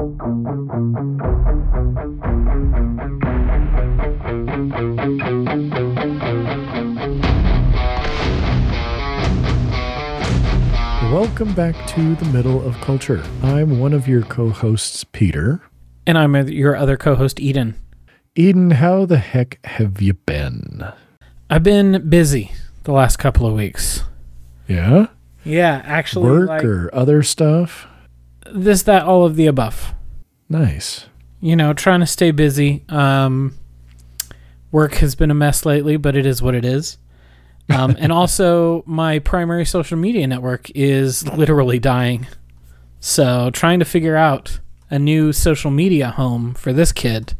Welcome back to the middle of culture. I'm one of your co-hosts, Peter. And I'm your other co host, Eden. Eden, how the heck have you been? I've been busy the last couple of weeks. Yeah? Yeah, actually. Work like, or other stuff? This, that, all of the above. Nice. You know, trying to stay busy. Um, work has been a mess lately, but it is what it is. Um, and also, my primary social media network is literally dying. So, trying to figure out a new social media home for this kid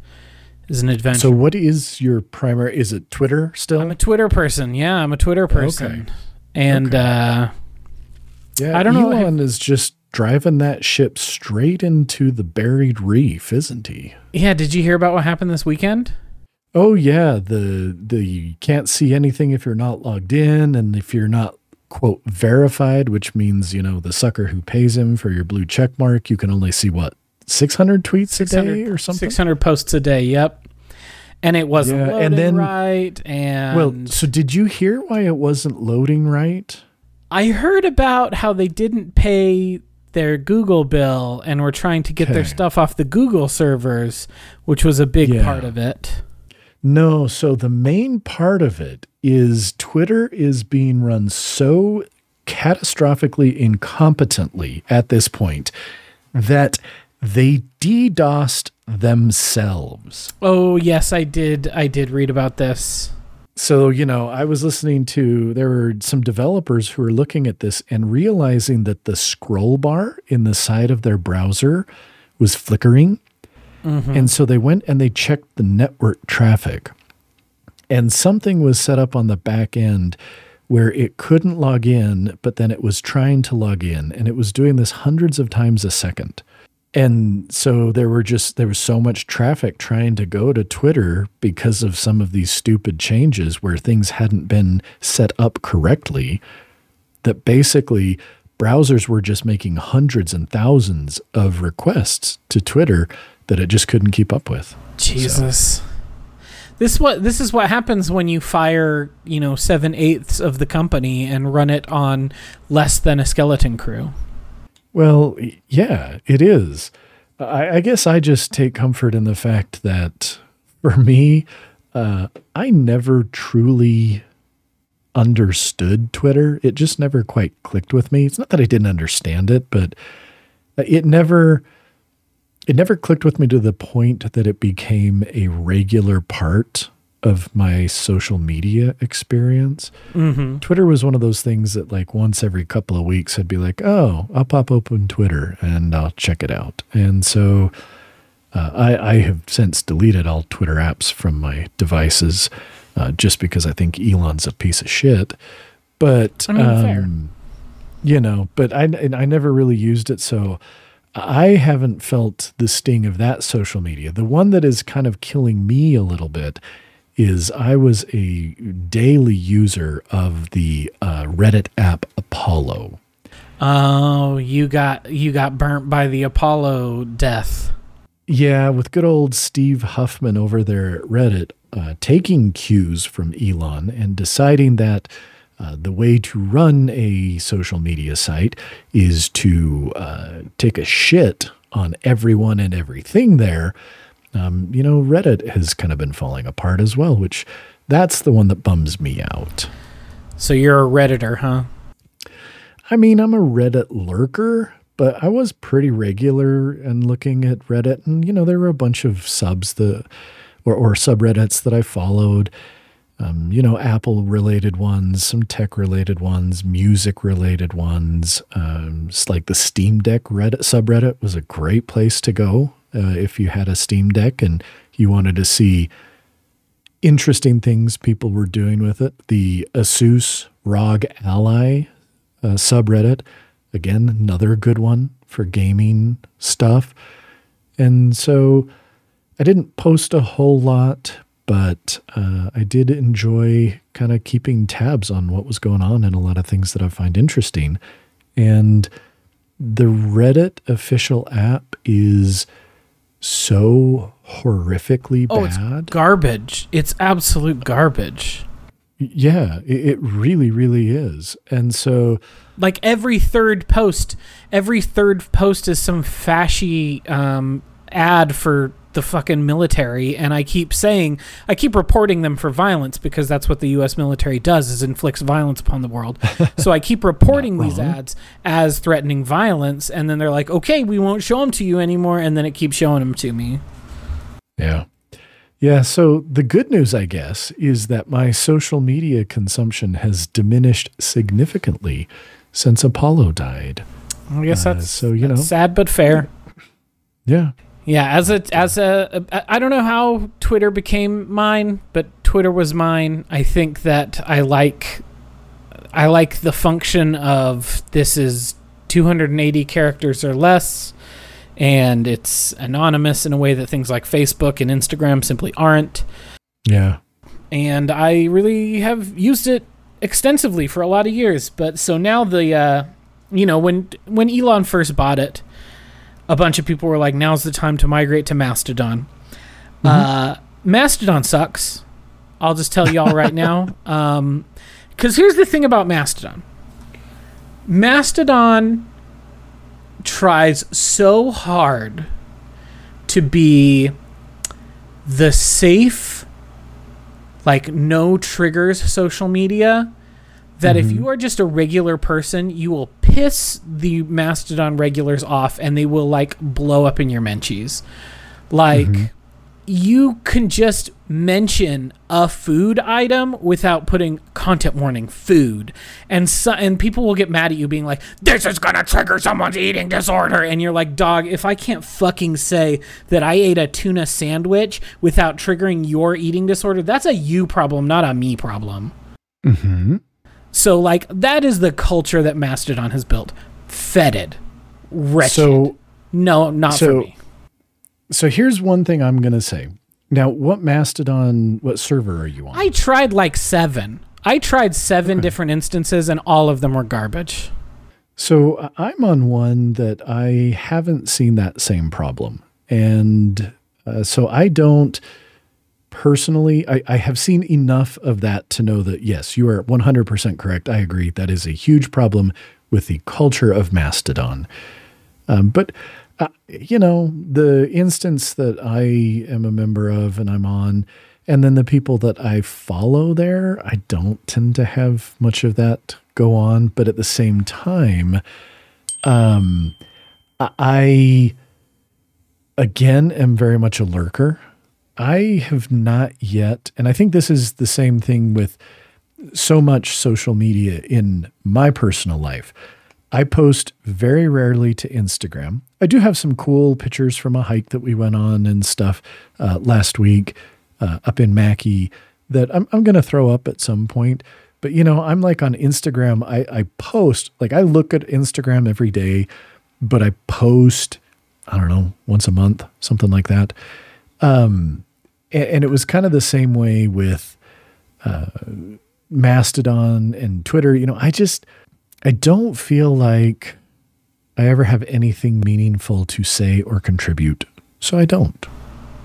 is an adventure. So, what is your primary? Is it Twitter still? I'm a Twitter person. Yeah, I'm a Twitter person. Okay. And Okay. uh, yeah, I don't know, Elon is just driving that ship straight into the buried reef, isn't he? yeah, did you hear about what happened this weekend? Oh yeah, the the you can't see anything if you're not logged in, and if you're not quote verified, which means you know the sucker who pays him for your blue check mark, you can only see what 600 tweets a day or something. 600 posts a day. Yep. And it wasn't Yeah, loading and then- right. And Well, so did you hear why it wasn't loading right? I heard about how they didn't pay their Google bill and were trying to get their stuff off the Google servers, which was a big Yeah. part of it. No, so the main part of it is Twitter is being run so catastrophically incompetently at this point that they DDoSed themselves. Oh, yes, I did. I did read about this. So, you know, I was listening to, there were some developers who were looking at this and realizing that the scroll bar in the side of their browser was flickering. Mm-hmm. And so they went and they checked the network traffic. And something was set up on the back end where it couldn't log in, but then it was trying to log in. And it was doing this hundreds of times a second. And so there were just there was so much traffic trying to go to Twitter because of some of these stupid changes where things hadn't been set up correctly that basically browsers were just making hundreds and thousands of requests to Twitter that it just couldn't keep up with. Jesus. This what this is what happens when you fire, you know, seven eighths of the company and run it on less than a skeleton crew. Well, yeah, it is. I, I guess I just take comfort in the fact that for me, uh, I never truly understood Twitter. It just never quite clicked with me. It's not that I didn't understand it, but it never it never clicked with me to the point that it became a regular part of my social media experience. Mm-hmm. Twitter was one of those things that like once every couple of weeks I'd be like, oh, I'll pop open Twitter and I'll check it out. And so uh, I, I have since deleted all Twitter apps from my devices uh, just because I think Elon's a piece of shit. But I mean, fair. um, you know, but I I never really used it, so I haven't felt the sting of that social media. The one that is kind of killing me a little bit is I was a daily user of the uh, Reddit app Apollo. Oh, you got you got burnt by the Apollo death. Yeah, with good old Steve Huffman over there at Reddit, uh, taking cues from Elon and deciding that uh, the way to run a social media site is to uh, take a shit on everyone and everything there. Um, you know, Reddit has kind of been falling apart as well, which that's the one that bums me out. So you're a redditor, huh? I mean, I'm a Reddit lurker, but I was pretty regular and looking at Reddit, and you know, there were a bunch of subs that or, or subreddits that I followed. Um, you know, Apple related ones, some tech related ones, music related ones. Um, like the Steam Deck Reddit subreddit was a great place to go uh, if you had a Steam Deck and you wanted to see interesting things people were doing with it. The Asus ROG Ally uh, subreddit, again, another good one for gaming stuff. And so I didn't post a whole lot, but uh, I did enjoy kind of keeping tabs on what was going on and a lot of things that I find interesting. And the Reddit official app is so horrifically Oh, it's bad. garbage. It's absolute garbage. yeah, it, it really, really is. And so, Like every third post, every third post is some fashy um, ad for the fucking military, and I keep saying, I keep reporting them for violence because that's what the U.S. military does is inflicts violence upon the world. so I keep reporting these ads as threatening violence, and then they're like, okay, we won't show them to you anymore, and then it keeps showing them to me. yeah. Yeah, so the good news, I guess, is that my social media consumption has diminished significantly since Apollo died. I guess Uh, that's so, you that's know. sad but fair. Yeah. Yeah, as a as a I don't know how Twitter became mine, but Twitter was mine. I think that I like I like the function of this is 280 characters or less and it's anonymous in a way that things like Facebook and Instagram simply aren't. Yeah. And I really have used it extensively for a lot of years, but so now the uh you know, when when Elon first bought it, a bunch of people were like, "Now's the time to migrate to Mastodon." Mm-hmm. Uh, Mastodon sucks. I'll just tell y'all right now. Um, because here's the thing about Mastodon. Mastodon tries so hard to be the safe, like no triggers social media that if mm-hmm. you are just a regular person, you will piss the Mastodon regulars off and they will like blow up in your menchies. Like you can just mention a food item without putting content warning food and so, and people will get mad at you being like this is going to trigger someone's eating disorder and you're like dog if I can't fucking say that I ate a tuna sandwich without triggering your eating disorder that's a you problem not a me problem. Mm-hmm. So like that is the culture that Mastodon has built. Fetid. Wretched. So no, not for me. so here's one thing I'm going to say. Now, what Mastodon, what server are you on? I tried like seven. I tried seven different instances and all of them were garbage. So uh, I'm on one that I haven't seen that same problem. And uh, so I don't personally, I, I have seen enough of that to know that, yes, you are 100% correct. I agree. That is a huge problem with the culture of Mastodon. Um, but, uh, you know, the instance that I am a member of and I'm on, and then the people that I follow there, I don't tend to have much of that go on. But at the same time, um, I- I, again, am very much a lurker. I have not yet, and I think this is the same thing with so much social media in my personal life. I post very rarely to Instagram. I do have some cool pictures from a hike that we went on and stuff uh, last week uh, up in Mackey that I'm, I'm going to throw up at some point. But, you know, I'm like on Instagram, I, I post, like I look at Instagram every day, but I post, I don't know, once a month, something like that. Um, and, and it was kind of the same way with uh, Mastodon and Twitter. You know, I just, I don't feel like I ever have anything meaningful to say or contribute. So I don't.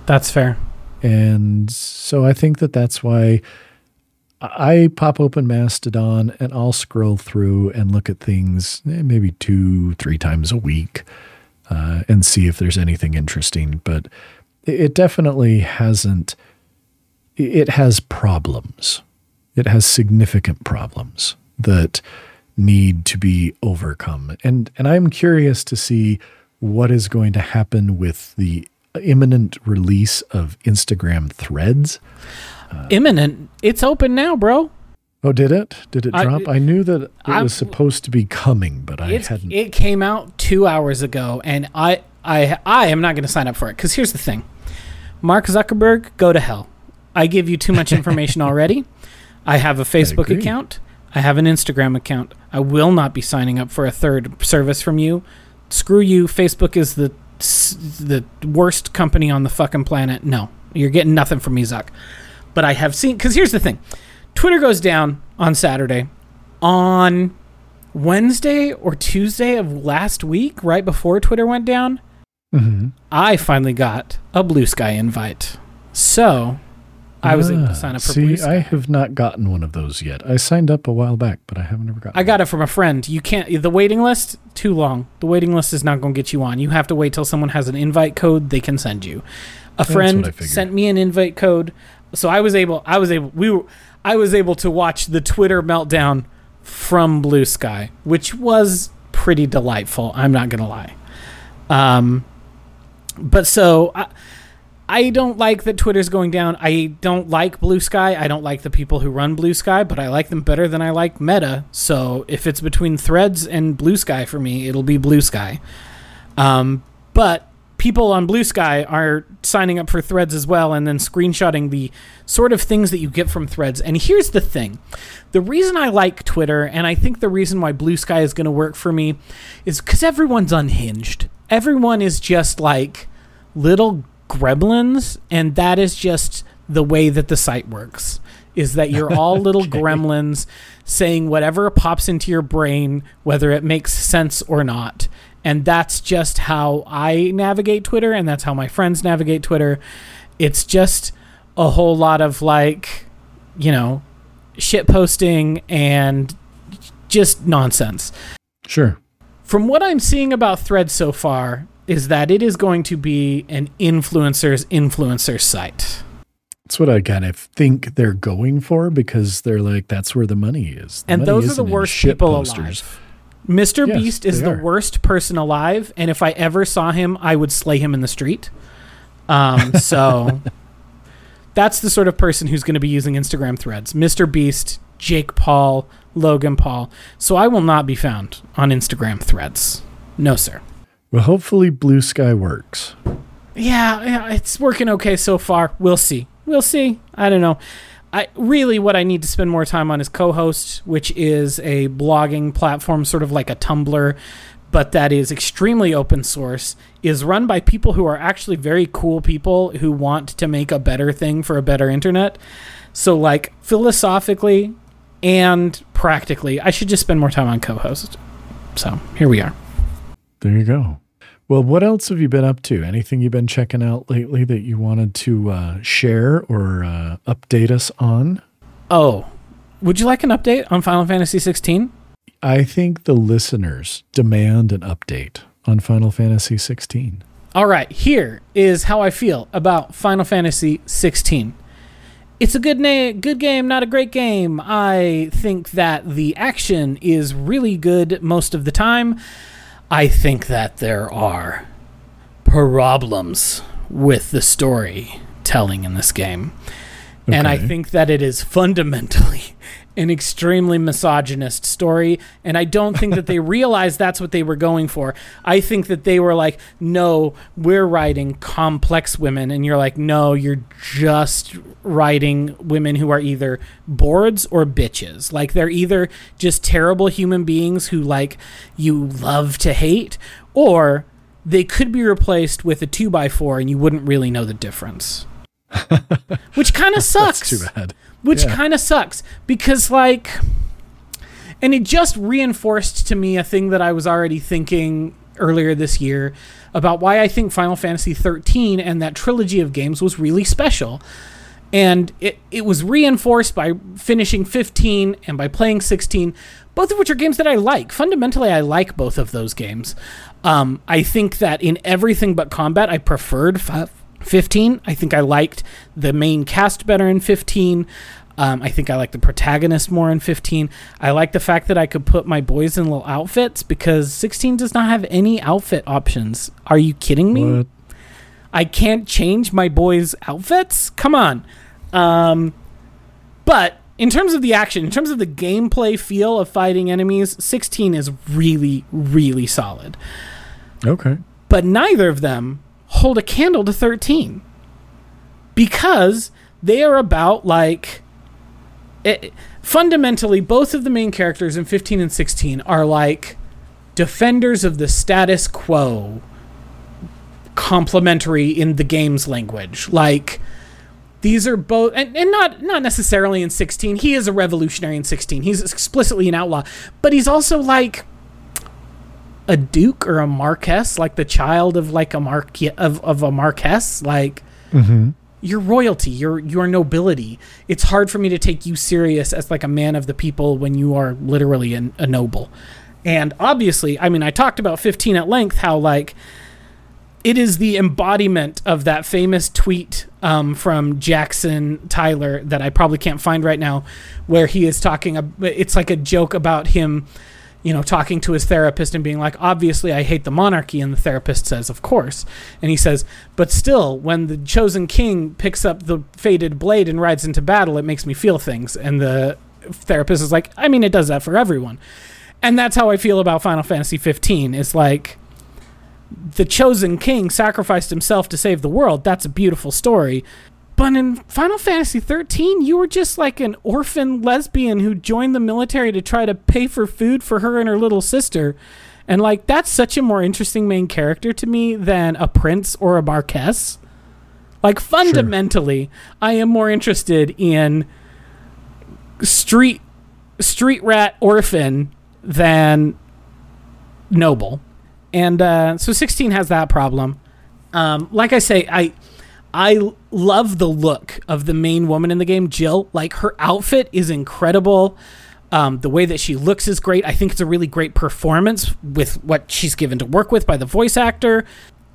That's fair. And so I think that that's why I pop open Mastodon and I'll scroll through and look at things eh, maybe two, three times a week uh, and see if there's anything interesting. But it, it definitely hasn't, it has problems. It has significant problems that need to be overcome. And, and I'm curious to see what is going to happen with the imminent release of Instagram threads. Uh, imminent. It's open now, bro. Oh, did it? Did it drop? I, knew that it I'm- was supposed to be coming, but I hadn't. it came out two hours ago, and I I I am not going to sign up for it because here's the thing, Mark Zuckerberg, go to hell. I give you too much information already. I have a Facebook agree. account. I have an Instagram account. I will not be signing up for a third service from you. Screw you. Facebook is the the worst company on the fucking planet. No, you're getting nothing from me, Zuck. But I have seen because here's the thing, Twitter goes down on Saturday. On Wednesday or Tuesday of last week, right before Twitter went down, Mm-hmm. I finally got a Bluesky invite. So I was able to sign up for Ah, See, Bluesky. I have not gotten one of those yet. I signed up a while back, but I haven't ever gotten. I got it from a friend. You can't the waiting list too long. The waiting list is not going to get you on. You have to wait till someone has an invite code they can send you. A friend sent me an invite code, so I was able. I was able. We were. I was able to watch the Twitter meltdown from Bluesky, which was pretty delightful. I'm not gonna lie. Um, but so I, I don't like that Twitter's going down. I don't like Bluesky. I don't like the people who run Bluesky, but I like them better than I like Meta. So if it's between Threads and Bluesky for me, it'll be Bluesky. Um, but people on Bluesky are signing up for Threads as well and then screenshotting the sort of things that you get from Threads. And here's the thing the reason I like Twitter, and I think the reason why Bluesky is going to work for me, is because everyone's unhinged. Everyone is just like little gremlins, and that is just the way that the site works. Is that you're all little gremlins saying whatever pops into your brain, whether it makes sense or not. And that's just how I navigate Twitter, and that's how my friends navigate Twitter. It's just a whole lot of like, you know, shit posting and just nonsense. Sure. From what I'm seeing about Threads so far, is that it is going to be an influencer's influencer site. That's what I kind of think they're going for because they're like, that's where the money is. The and money those are the worst people posters. alive. Mr. Yes, Beast is the are. worst person alive, and if I ever saw him, I would slay him in the street. Um, so that's the sort of person who's going to be using Instagram threads. Mr. Beast, Jake Paul, Logan Paul. So I will not be found on Instagram threads. No, sir. Well, hopefully Bluesky works. Yeah, yeah, it's working okay so far. We'll see. We'll see. I don't know. I really what I need to spend more time on is Cohost, which is a blogging platform sort of like a Tumblr, but that is extremely open source, is run by people who are actually very cool people who want to make a better thing for a better internet. So like philosophically and practically, I should just spend more time on Cohost. So, here we are. There you go. Well, what else have you been up to? Anything you've been checking out lately that you wanted to uh, share or uh, update us on? Oh, would you like an update on Final Fantasy 16? I think the listeners demand an update on Final Fantasy 16. All right, here is how I feel about Final Fantasy 16. It's a good na- good game, not a great game. I think that the action is really good most of the time. I think that there are problems with the story telling in this game. And I think that it is fundamentally an extremely misogynist story. And I don't think that they realized that's what they were going for. I think that they were like, no, we're writing complex women. And you're like, no, you're just writing women who are either boards or bitches. Like they're either just terrible human beings who like you love to hate, or they could be replaced with a two by four and you wouldn't really know the difference. Which kind of sucks too bad. Which Yeah. kind of sucks because like and it just reinforced to me a thing that I was already thinking earlier this year about why I think Final Fantasy 13 and that trilogy of games was really special. And it, it was reinforced by finishing 15 and by playing 16, both of which are games that I like. Fundamentally, I like both of those games. Um, I think that in everything but combat, I preferred fi- 15. I think I liked the main cast better in 15. Um, I think I like the protagonist more in 15. I like the fact that I could put my boys in little outfits because 16 does not have any outfit options. Are you kidding me? What? I can't change my boys' outfits? Come on. Um, but in terms of the action, in terms of the gameplay feel of fighting enemies, 16 is really, really solid. Okay. But neither of them hold a candle to 13 because they are about like. It, fundamentally, both of the main characters in 15 and 16 are like defenders of the status quo, complementary in the game's language. Like, these are both and, and not not necessarily in 16 he is a revolutionary in 16 he's explicitly an outlaw but he's also like a duke or a marquess like the child of like a marquis of, of a marquess like Mm-hmm. Your royalty, your your nobility. It's hard for me to take you serious as like a man of the people when you are literally an, a noble. And obviously, I mean, I talked about 15 at length how like it is the embodiment of that famous tweet um, from Jackson Tyler that I probably can't find right now, where he is talking. It's like a joke about him, you know, talking to his therapist and being like, "Obviously, I hate the monarchy," and the therapist says, "Of course," and he says, "But still, when the chosen king picks up the fated blade and rides into battle, it makes me feel things." And the therapist is like, "I mean, it does that for everyone," and that's how I feel about Final Fantasy 15. It's like the chosen king sacrificed himself to save the world. That's a beautiful story. But in Final Fantasy 13, you were just like an orphan lesbian who joined the military to try to pay for food for her and her little sister. And like that's such a more interesting main character to me than a prince or a marquess. Like fundamentally, I am more interested in street street rat orphan than noble. And uh, so 16 has that problem. Um, like I say, I I love the look of the main woman in the game, Jill. Like her outfit is incredible. Um, the way that she looks is great. I think it's a really great performance with what she's given to work with by the voice actor.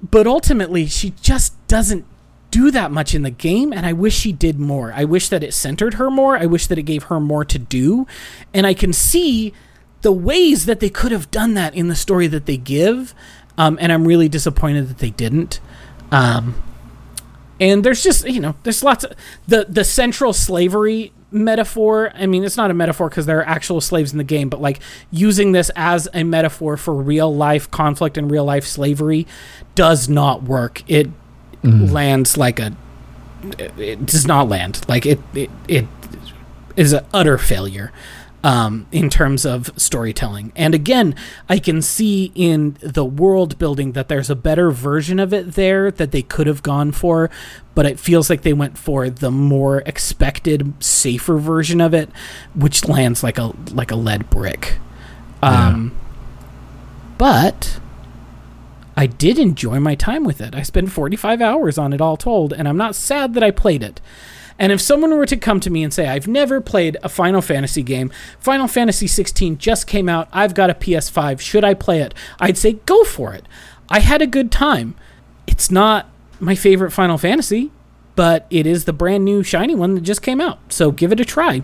But ultimately, she just doesn't do that much in the game, and I wish she did more. I wish that it centered her more. I wish that it gave her more to do. And I can see the ways that they could have done that in the story that they give. Um, and I'm really disappointed that they didn't. Um, and there's just you know there's lots of the the central slavery metaphor i mean it's not a metaphor because there are actual slaves in the game but like using this as a metaphor for real life conflict and real life slavery does not work. It mm-hmm. lands like a it does not land. Like it it, it is an utter failure um, in terms of storytelling. And again, I can see in the world building that there's a better version of it there that they could have gone for, but it feels like they went for the more expected, safer version of it, which lands like a like a lead brick. Um, But I did enjoy my time with it. I spent 45 hours on it all told, and I'm not sad that I played it. And if someone were to come to me and say, I've never played a Final Fantasy game, Final Fantasy 16 just came out, I've got a PS5, should I play it? I'd say, go for it. I had a good time. It's not my favorite Final Fantasy, but it is the brand new shiny one that just came out. So give it a try.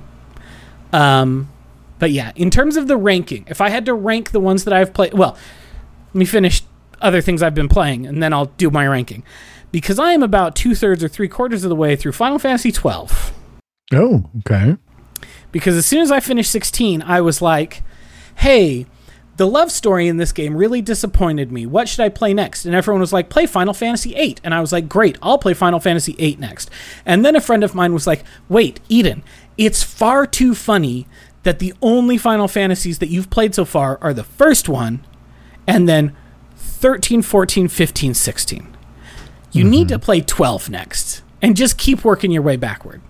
Um, but yeah, in terms of the ranking, if I had to rank the ones that I've played, well, let me finish other things I've been playing and then I'll do my ranking. Because I am about two thirds or three quarters of the way through Final Fantasy 12 Oh, okay. because as soon as I finished 16, I was like, hey, the love story in this game really disappointed me. What should I play next? And everyone was like, play Final Fantasy 8. And I was like, great, I'll play Final Fantasy 8 next. And then a friend of mine was like, wait, Eden, it's far too funny that the only Final Fantasies that you've played so far are the first one and then 13, 14, 15, 16. You need to mm-hmm. play 12 next and just keep working your way backward.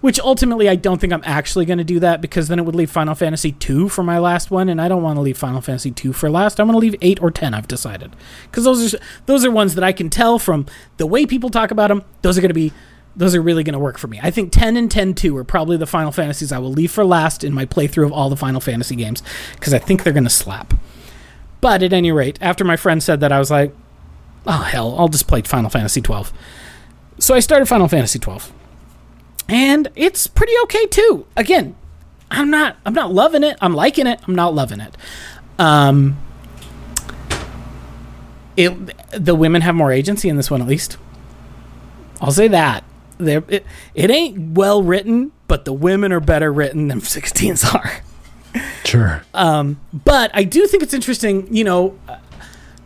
Which ultimately, I don't think I'm actually going to do that because then it would leave Final Fantasy 2 for my last one, and I don't want to leave Final Fantasy 2 for last. I want to leave 8 or 10, I've decided. Because those are, those are ones that I can tell from the way people talk about them, those are going to be. Those are really going to work for me. I think 10 and 10 2 are probably the Final Fantasies I will leave for last in my playthrough of all the Final Fantasy games because I think they're going to slap. But at any rate, after my friend said that, I was like, oh hell, I'll just play Final Fantasy 12. So I started Final Fantasy 12. And it's pretty okay too. Again, I'm not I'm not loving it. I'm liking it. I'm not loving it. Um it the women have more agency in this one at least. I'll say that. They're, it, it ain't well written, but the women are better written than 16s are. Sure. Um, but I do think it's interesting, you know,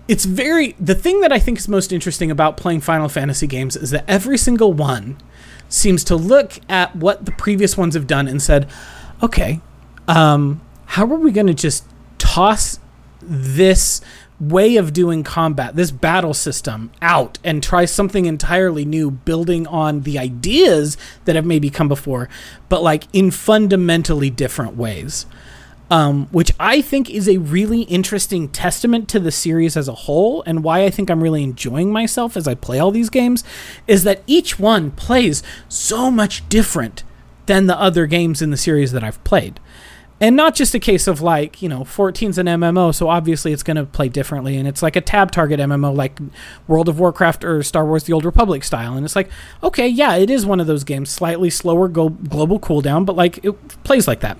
it's very the thing that I think is most interesting about playing Final Fantasy games is that every single one seems to look at what the previous ones have done and said, "Okay, um how are we going to just toss this way of doing combat, this battle system out and try something entirely new, building on the ideas that have maybe come before, but like in fundamentally different ways. Um, which I think is a really interesting testament to the series as a whole, and why I think I'm really enjoying myself as I play all these games, is that each one plays so much different than the other games in the series that I've played. And not just a case of like you know 14's an mmo so obviously it's going to play differently and it's like a tab target mmo like world of warcraft or star wars the old republic style and it's like okay yeah it is one of those games slightly slower go- global cooldown but like it plays like that.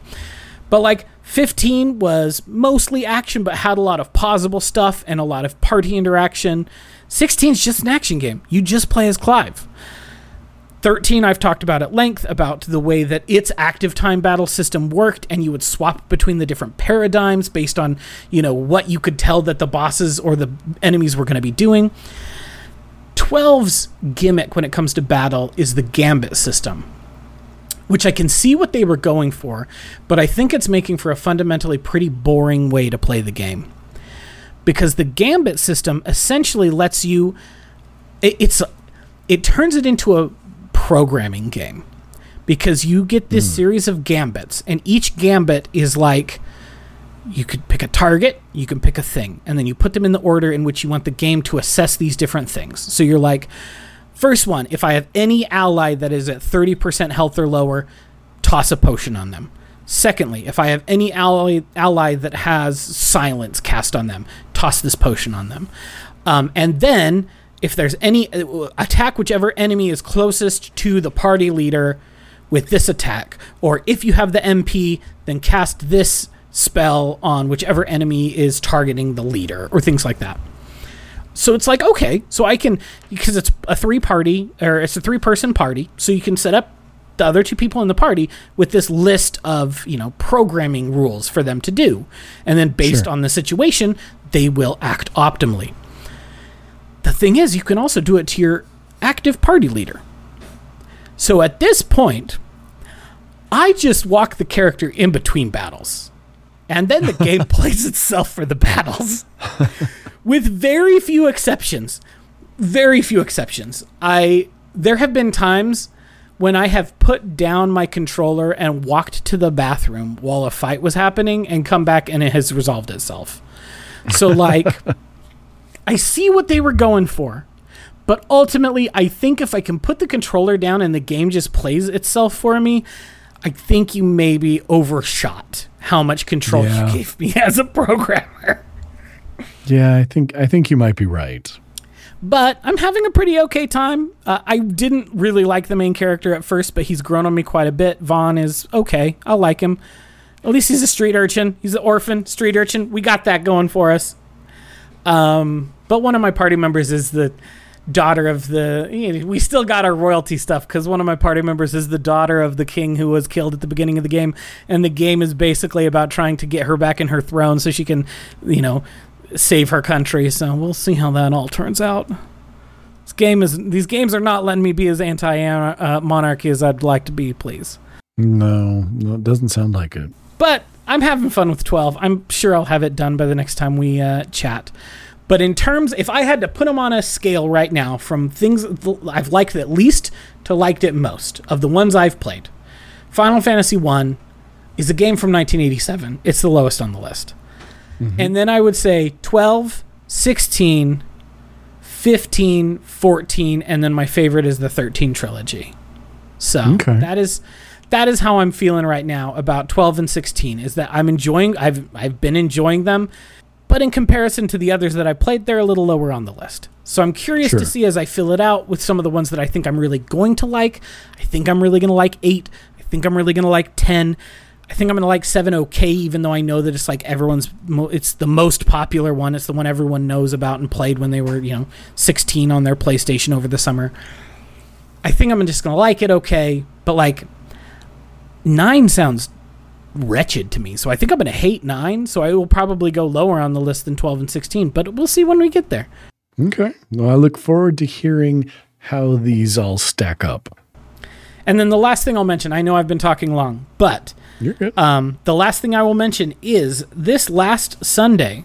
But like 15 was mostly action but had a lot of pausable stuff and a lot of party interaction 16 is just an action game you just play as clive 13 I've talked about at length about the way that its active time battle system worked and you would swap between the different paradigms based on, you know, what you could tell that the bosses or the enemies were going to be doing. 12's gimmick when it comes to battle is the gambit system. Which I can see what they were going for, but I think it's making for a fundamentally pretty boring way to play the game. Because the gambit system essentially lets you it, it's it turns it into a programming game because you get this mm. series of gambits, and each gambit is like you could pick a target, you can pick a thing, and then you put them in the order in which you want the game to assess these different things. So you're like, first one, if I have any ally that is at 30% health or lower, toss a potion on them. Secondly, if I have any ally, ally that has silence cast on them, toss this potion on them. Um, and then if there's any attack whichever enemy is closest to the party leader with this attack or if you have the MP then cast this spell on whichever enemy is targeting the leader or things like that. So it's like okay, so I can because it's a three party or it's a three person party, so you can set up the other two people in the party with this list of you know programming rules for them to do and then based sure. on the situation they will act optimally the thing is, you can also do it to your active party leader. So at this point, I just walk the character in between battles. And then the game plays itself for the battles. With very few exceptions. Very few exceptions. I there have been times when I have put down my controller and walked to the bathroom while a fight was happening and come back and it has resolved itself. So like I see what they were going for. But ultimately, I think if I can put the controller down and the game just plays itself for me, I think you maybe overshot how much control yeah. you gave me as a programmer. Yeah, I think I think you might be right. But I'm having a pretty okay time. Uh, I didn't really like the main character at first, but he's grown on me quite a bit. Vaan is okay. I like him. At least he's a street urchin. He's an orphan street urchin. We got that going for us. Um, but one of my party members is the daughter of the. You know, we still got our royalty stuff because one of my party members is the daughter of the king who was killed at the beginning of the game, and the game is basically about trying to get her back in her throne so she can, you know, save her country. So we'll see how that all turns out. This game is. These games are not letting me be as anti uh, monarchy as I'd like to be. Please. No, no, it doesn't sound like it. But I'm having fun with 12. I'm sure I'll have it done by the next time we uh, chat. But in terms, if I had to put them on a scale right now from things I've liked it least to liked it most of the ones I've played, Final Fantasy 1 is a game from 1987. It's the lowest on the list. Mm-hmm. And then I would say 12, 16, 15, 14, and then my favorite is the 13 trilogy. So okay. that is that is how I'm feeling right now about 12 and 16 is that I'm enjoying I've I've been enjoying them but in comparison to the others that I played they're a little lower on the list. So I'm curious sure. to see as I fill it out with some of the ones that I think I'm really going to like. I think I'm really going to like 8. I think I'm really going to like 10. I think I'm going to like 7 okay even though I know that it's like everyone's mo- it's the most popular one. It's the one everyone knows about and played when they were, you know, 16 on their PlayStation over the summer. I think I'm just going to like it okay, but like nine sounds wretched to me. So I think I'm going to hate nine. So I will probably go lower on the list than 12 and 16, but we'll see when we get there. Okay. Well, I look forward to hearing how these all stack up. And then the last thing I'll mention, I know I've been talking long, but You're good. Um, the last thing I will mention is this last Sunday,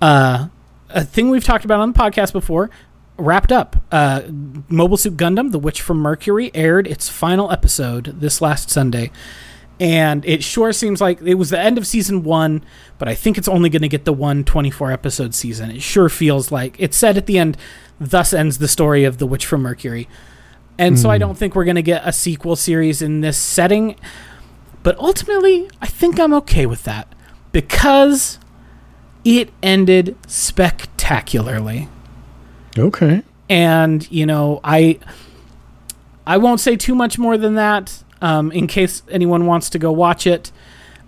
uh, a thing we've talked about on the podcast before wrapped up. Uh, Mobile Suit Gundam: The Witch from Mercury aired its final episode this last Sunday, and it sure seems like it was the end of season one, but I think it's only going to get the one 24 episode season. It sure feels like it said at the end, "Thus ends the story of The Witch from Mercury," and mm. so I hmm. don't think we're going to get a sequel series in this setting. But ultimately, I think I'm okay with that because it ended spectacularly. Okay. And, you know, I I won't say too much more than that um, in case anyone wants to go watch it.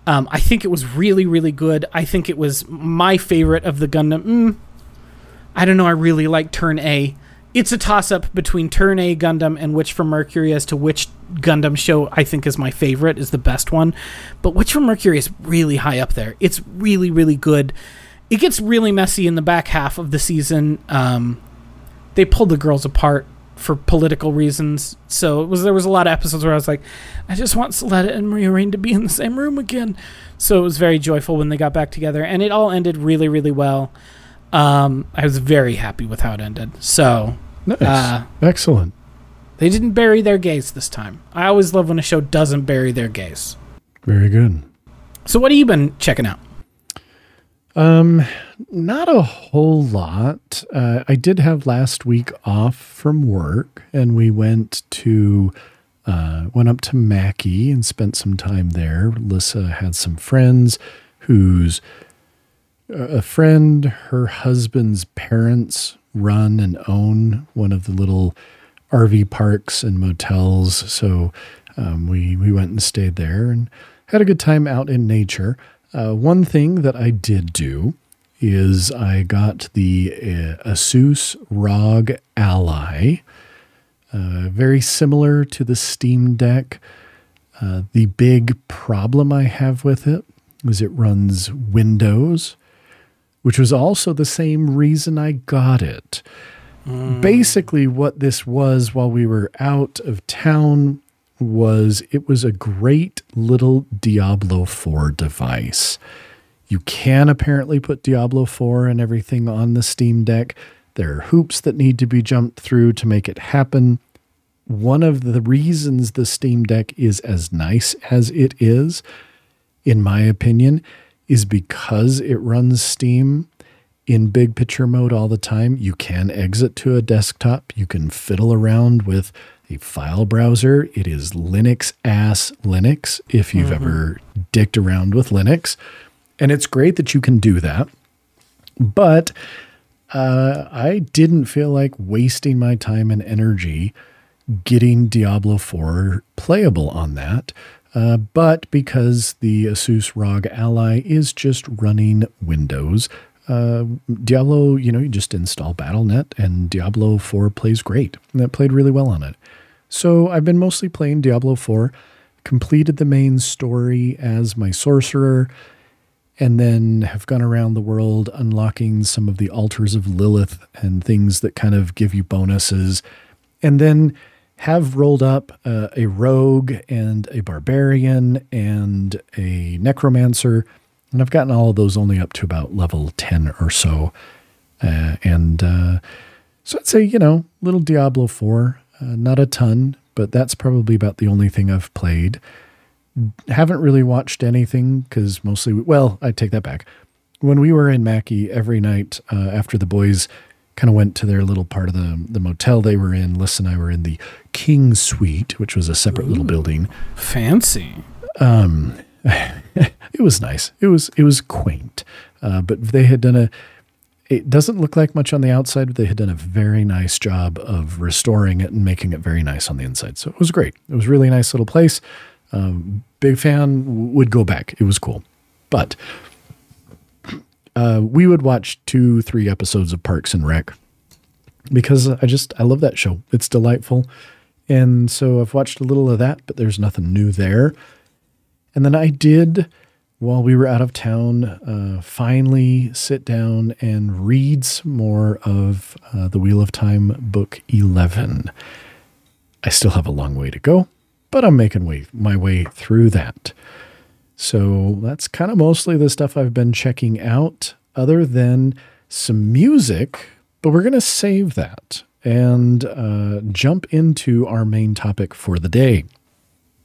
Um, I think it was really, really good. I think it was my favorite of the Gundam. Mm, I don't know. I really like Turn A. It's a toss up between Turn A Gundam and Witch from Mercury as to which Gundam show I think is my favorite, is the best one. But Witch from Mercury is really high up there. It's really, really good. It gets really messy in the back half of the season. Um, they pulled the girls apart for political reasons. So it was there was a lot of episodes where I was like, I just want Suletta and Miorine to be in the same room again. So it was very joyful when they got back together, and it all ended really, really well. Um, I was very happy with how it ended. So nice, uh, excellent. They didn't bury their gays this time. I always love when a show doesn't bury their gays. Very good. So what have you been checking out? Um, not a whole lot. Uh, I did have last week off from work, and we went to uh, went up to Mackey and spent some time there. Lissa had some friends whose a friend, her husband's parents run and own one of the little RV parks and motels. So um, we we went and stayed there and had a good time out in nature. Uh, one thing that I did do is I got the uh, Asus ROG Ally, uh, very similar to the Steam Deck. Uh, the big problem I have with it is it runs Windows, which was also the same reason I got it. Mm. Basically, what this was while we were out of town was it was a great little Diablo 4 device. You can apparently put Diablo 4 and everything on the Steam Deck. There are hoops that need to be jumped through to make it happen. One of the reasons the Steam Deck is as nice as it is, in my opinion, is because it runs Steam in big picture mode all the time. You can exit to a desktop. You can fiddle around with a file browser. It is Linux ass Linux if you've mm-hmm. ever dicked around with Linux. And it's great that you can do that. But uh, I didn't feel like wasting my time and energy getting Diablo 4 playable on that. Uh, but because the Asus ROG Ally is just running Windows, uh, Diablo, you know, you just install BattleNet and Diablo 4 plays great. And that played really well on it. So I've been mostly playing Diablo 4, completed the main story as my sorcerer, and then have gone around the world unlocking some of the altars of Lilith and things that kind of give you bonuses. And then have rolled up uh, a rogue and a barbarian and a necromancer. And I've gotten all of those only up to about level 10 or so. Uh, and uh, so I'd say, you know, little Diablo 4. Uh, not a ton, but that's probably about the only thing I've played. Haven't really watched anything because mostly, well, I take that back. When we were in Mackey every night uh, after the boys kind of went to their little part of the, the motel they were in, Liz and I were in the King Suite, which was a separate Ooh, little building. Fancy. Um, it was nice. It was it was quaint, uh, but they had done a it doesn't look like much on the outside, but they had done a very nice job of restoring it and making it very nice on the inside. So it was great. It was really nice little place. Um, big fan, would go back. It was cool. But uh, we would watch two, three episodes of Parks and Rec because I just, I love that show. It's delightful. And so I've watched a little of that, but there's nothing new there. And then I did while we were out of town, uh, finally sit down and read some more of uh, the Wheel of Time book 11. I still have a long way to go, but I'm making way, my way through that. So that's kind of mostly the stuff I've been checking out, other than some music, but we're going to save that and uh, jump into our main topic for the day.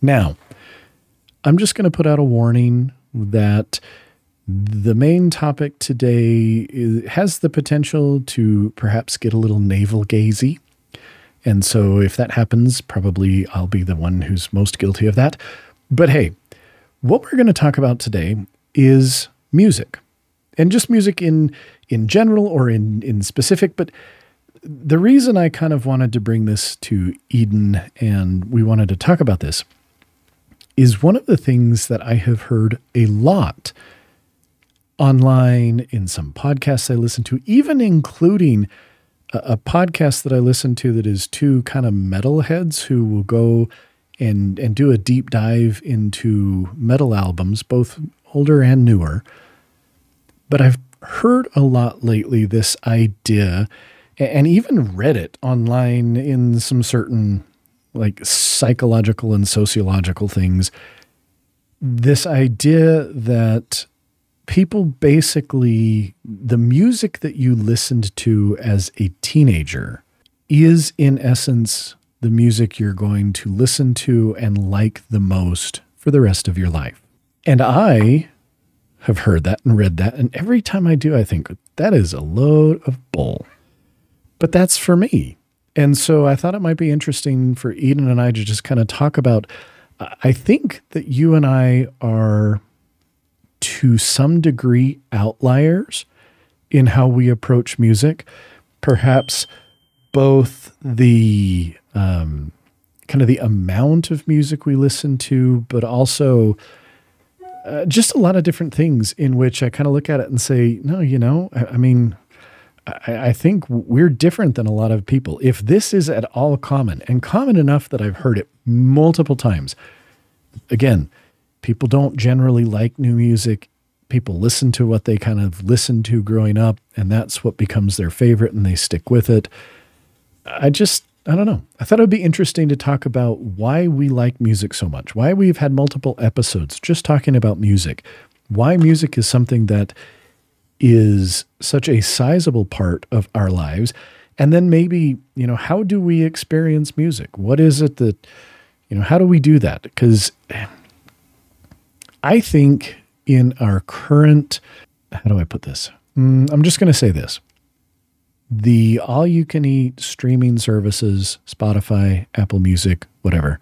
Now, I'm just going to put out a warning that the main topic today is, has the potential to perhaps get a little navel gazy. And so, if that happens, probably I'll be the one who's most guilty of that. But hey, what we're going to talk about today is music and just music in in general or in in specific but the reason I kind of wanted to bring this to Eden and we wanted to talk about this is one of the things that I have heard a lot online in some podcasts I listen to, even including a, a podcast that I listen to that is two kind of metalheads who will go and and do a deep dive into metal albums, both older and newer. But I've heard a lot lately this idea and even read it online in some certain like psychological and sociological things. This idea that people basically, the music that you listened to as a teenager is in essence the music you're going to listen to and like the most for the rest of your life. And I have heard that and read that. And every time I do, I think that is a load of bull. But that's for me. And so I thought it might be interesting for Eden and I to just kind of talk about. I think that you and I are to some degree outliers in how we approach music. Perhaps both the um, kind of the amount of music we listen to, but also uh, just a lot of different things in which I kind of look at it and say, no, you know, I, I mean, I, I, think we're different than a lot of people. If this is at all common and common enough that I've heard it multiple times, again, people don't generally like new music. People listen to what they kind of listened to growing up, and that's what becomes their favorite, and they stick with it. I just, I don't know. I thought it would be interesting to talk about why we like music so much, why we've had multiple episodes just talking about music, why music is something that is such a sizable part of our lives. And then maybe, you know, how do we experience music? What is it that, you know, how do we do that? Because I think in our current, how do I put this? Mm, I'm just going to say this the all you can eat streaming services, Spotify, Apple Music, whatever.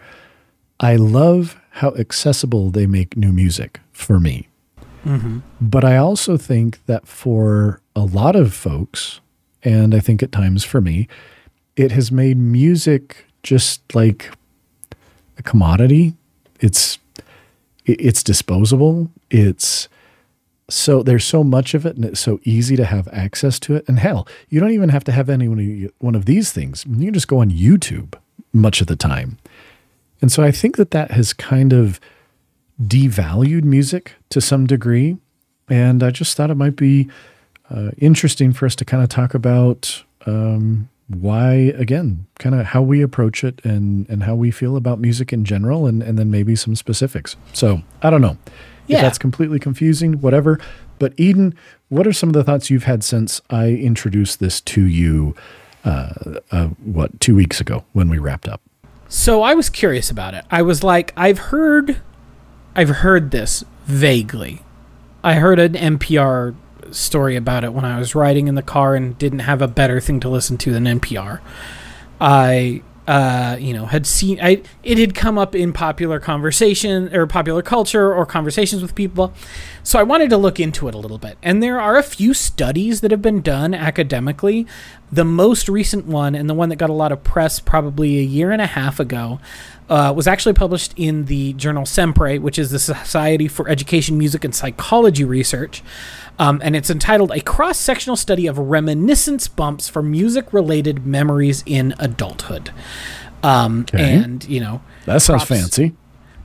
I love how accessible they make new music for me. Mm-hmm. But I also think that for a lot of folks, and I think at times for me, it has made music just like a commodity. It's it's disposable. It's so there's so much of it and it's so easy to have access to it. And hell, you don't even have to have any one of these things. You can just go on YouTube much of the time. And so I think that that has kind of devalued music to some degree. And I just thought it might be uh, interesting for us to kind of talk about um, why, again, kind of how we approach it and, and how we feel about music in general, and, and then maybe some specifics. So I don't know. Yeah. If that's completely confusing, whatever. But Eden, what are some of the thoughts you've had since I introduced this to you, uh, uh, what, two weeks ago when we wrapped up? So I was curious about it. I was like, I've heard, I've heard this vaguely. I heard an NPR story about it when I was riding in the car and didn't have a better thing to listen to than NPR. I uh, you know, had seen I it had come up in popular conversation or popular culture or conversations with people. So I wanted to look into it a little bit. And there are a few studies that have been done academically. The most recent one and the one that got a lot of press probably a year and a half ago uh, was actually published in the journal SEMPRE, which is the Society for Education, Music, and Psychology Research. Um, and it's entitled A Cross Sectional Study of Reminiscence Bumps for Music Related Memories in Adulthood. Um, okay. And, you know, that sounds props, fancy.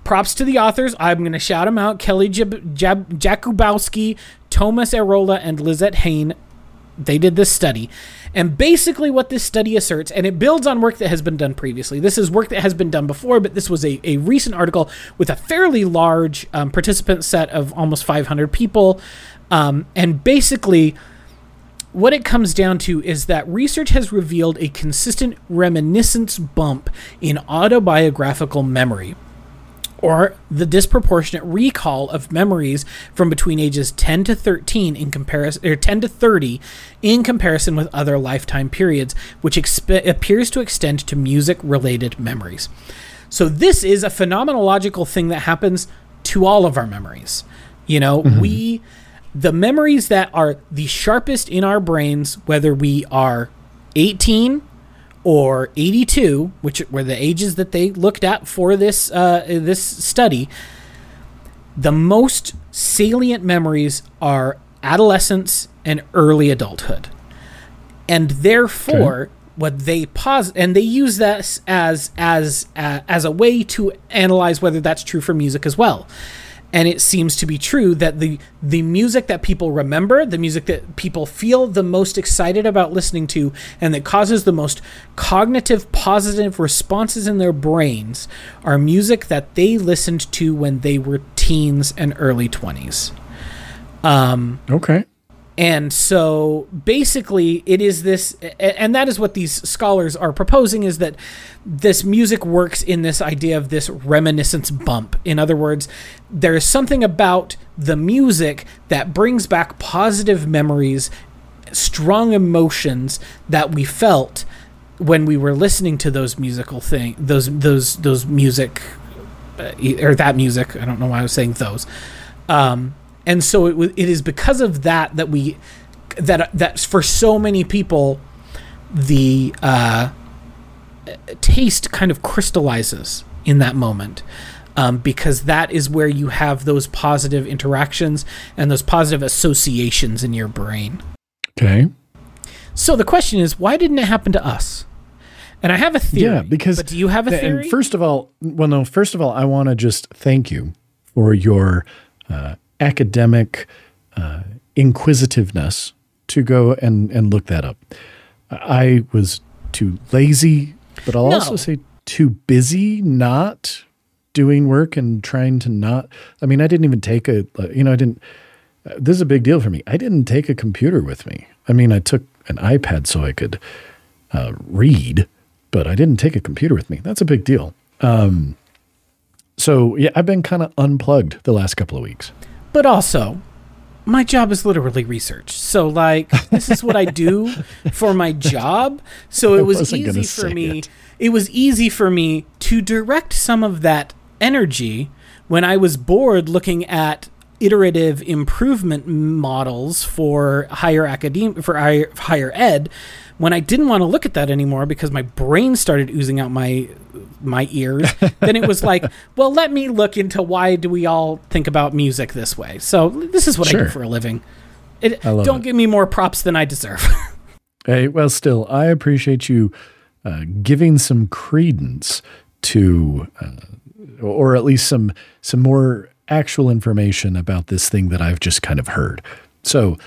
Props to the authors. I'm going to shout them out Kelly Jab- Jab- Jakubowski, Thomas Eerola, and Lizette Heine. They did this study. And basically, what this study asserts, and it builds on work that has been done previously. This is work that has been done before, but this was a, a recent article with a fairly large um, participant set of almost 500 people. Um, and basically, what it comes down to is that research has revealed a consistent reminiscence bump in autobiographical memory or the disproportionate recall of memories from between ages 10 to 13 in comparison or 10 to 30 in comparison with other lifetime periods which exp- appears to extend to music related memories so this is a phenomenological thing that happens to all of our memories you know mm-hmm. we the memories that are the sharpest in our brains whether we are 18 or 82, which were the ages that they looked at for this uh, this study, the most salient memories are adolescence and early adulthood, and therefore. Okay. What they pause and they use that as as uh, as a way to analyze whether that's true for music as well and it seems to be true that the the music that people remember, the music that people feel the most excited about listening to, and that causes the most cognitive positive responses in their brains, are music that they listened to when they were teens and early twenties. Um, okay. And so basically, it is this, and that is what these scholars are proposing is that this music works in this idea of this reminiscence bump. In other words, there is something about the music that brings back positive memories, strong emotions that we felt when we were listening to those musical thing, those those those music, uh, or that music. I don't know why I was saying those. Um, and so it, it is because of that that we that that for so many people the uh, taste kind of crystallizes in that moment um, because that is where you have those positive interactions and those positive associations in your brain. Okay. So the question is, why didn't it happen to us? And I have a theory. Yeah, because but do you have a theory? And first of all, well, no. First of all, I want to just thank you for your uh, academic uh, inquisitiveness to go and, and look that up. I was too lazy, but I'll no. also say too busy not doing work and trying to not. I mean, I didn't even take a, you know, I didn't. Uh, this is a big deal for me. I didn't take a computer with me. I mean, I took an iPad so I could uh, read, but I didn't take a computer with me. That's a big deal. Um, so yeah, I've been kind of unplugged the last couple of weeks. But also, my job is literally research. So like this is what I do for my job. So it was easy for me. It. it was easy for me to direct some of that energy when I was bored looking at iterative improvement models for higher academia for higher, higher ed when I didn't want to look at that anymore because my brain started oozing out my my ears, then it was like, well, let me look into why do we all think about music this way. So this is what sure. I do for a living. It, don't it. give me more props than I deserve. hey, well, still, I appreciate you uh, giving some credence to, uh, or at least some some more actual information about this thing that I've just kind of heard. So,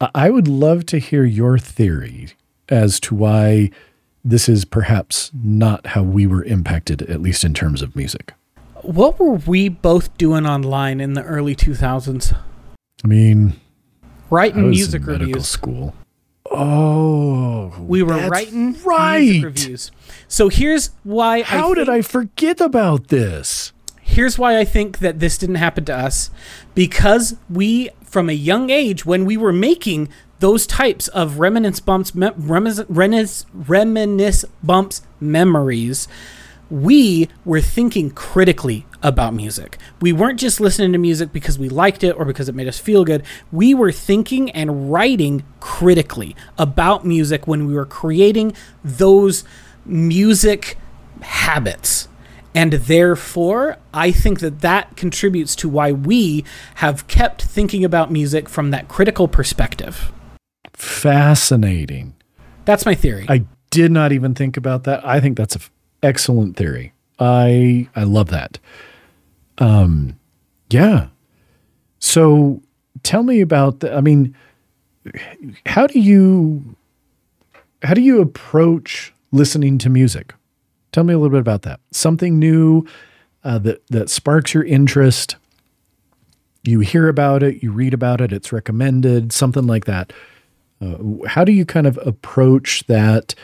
I would love to hear your theory as to why this is perhaps not how we were impacted, at least in terms of music. What were we both doing online in the early 2000s? I mean, writing music reviews. School. Oh, we were writing right. music reviews. So here's why. How I did I forget about this? Here's why I think that this didn't happen to us, because we, from a young age, when we were making those types of reminiscence bumps, reminisce, reminisce bumps memories, we were thinking critically about music. We weren't just listening to music because we liked it or because it made us feel good. We were thinking and writing critically about music when we were creating those music habits. And therefore, I think that that contributes to why we have kept thinking about music from that critical perspective fascinating. That's my theory. I did not even think about that. I think that's an f- excellent theory. I I love that. Um, yeah. So tell me about the. I mean, how do you how do you approach listening to music? Tell me a little bit about that. Something new uh, that that sparks your interest. You hear about it, you read about it, it's recommended, something like that Uh, how do you kind of approach that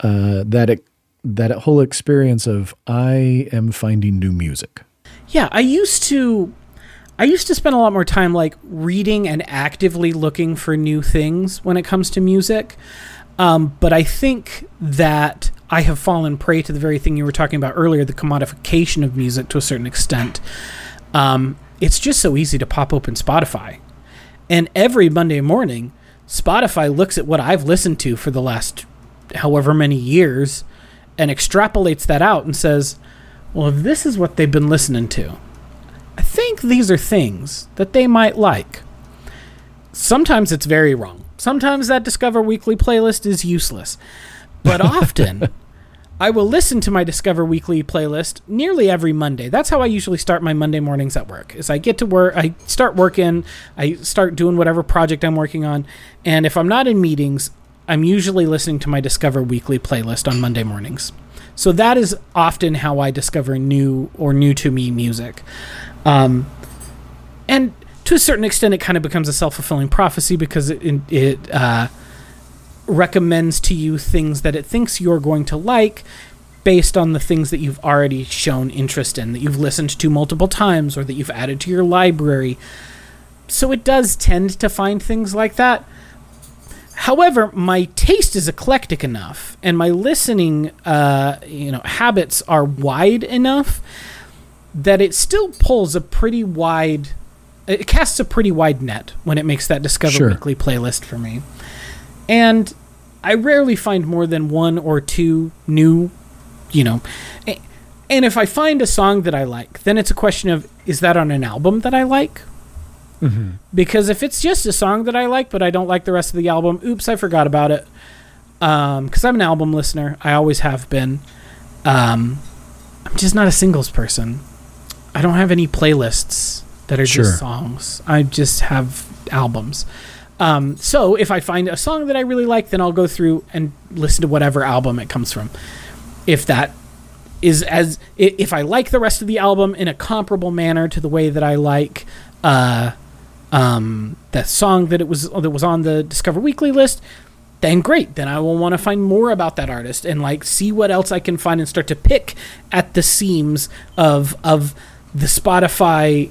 uh, that it, that whole experience of I am finding new music? Yeah, I used to I used to spend a lot more time like reading and actively looking for new things when it comes to music. Um, but I think that I have fallen prey to the very thing you were talking about earlier the commodification of music to a certain extent. Um, it's just so easy to pop open Spotify. And every Monday morning, Spotify looks at what I've listened to for the last however many years and extrapolates that out and says, well, if this is what they've been listening to, I think these are things that they might like. Sometimes it's very wrong. Sometimes that Discover Weekly playlist is useless. But often, I will listen to my Discover Weekly playlist nearly every Monday. That's how I usually start my Monday mornings at work. Is I get to work, I start working, I start doing whatever project I'm working on, and if I'm not in meetings, I'm usually listening to my Discover Weekly playlist on Monday mornings. So that is often how I discover new or new to me music. Um, and to a certain extent, it kind of becomes a self fulfilling prophecy because it, it uh, recommends to you things that it thinks you're going to like based on the things that you've already shown interest in, that you've listened to multiple times, or that you've added to your library. So it does tend to find things like that. However, my taste is eclectic enough, and my listening, uh, you know, habits are wide enough that it still pulls a pretty wide it casts a pretty wide net when it makes that discover sure. weekly playlist for me and i rarely find more than one or two new you know and if i find a song that i like then it's a question of is that on an album that i like mm-hmm. because if it's just a song that i like but i don't like the rest of the album oops i forgot about it because um, i'm an album listener i always have been um, i'm just not a singles person I don't have any playlists that are sure. just songs. I just have albums. Um, so if I find a song that I really like, then I'll go through and listen to whatever album it comes from. If that is as if I like the rest of the album in a comparable manner to the way that I like uh, um, the song that it was that was on the Discover Weekly list, then great. Then I will want to find more about that artist and like see what else I can find and start to pick at the seams of of the Spotify,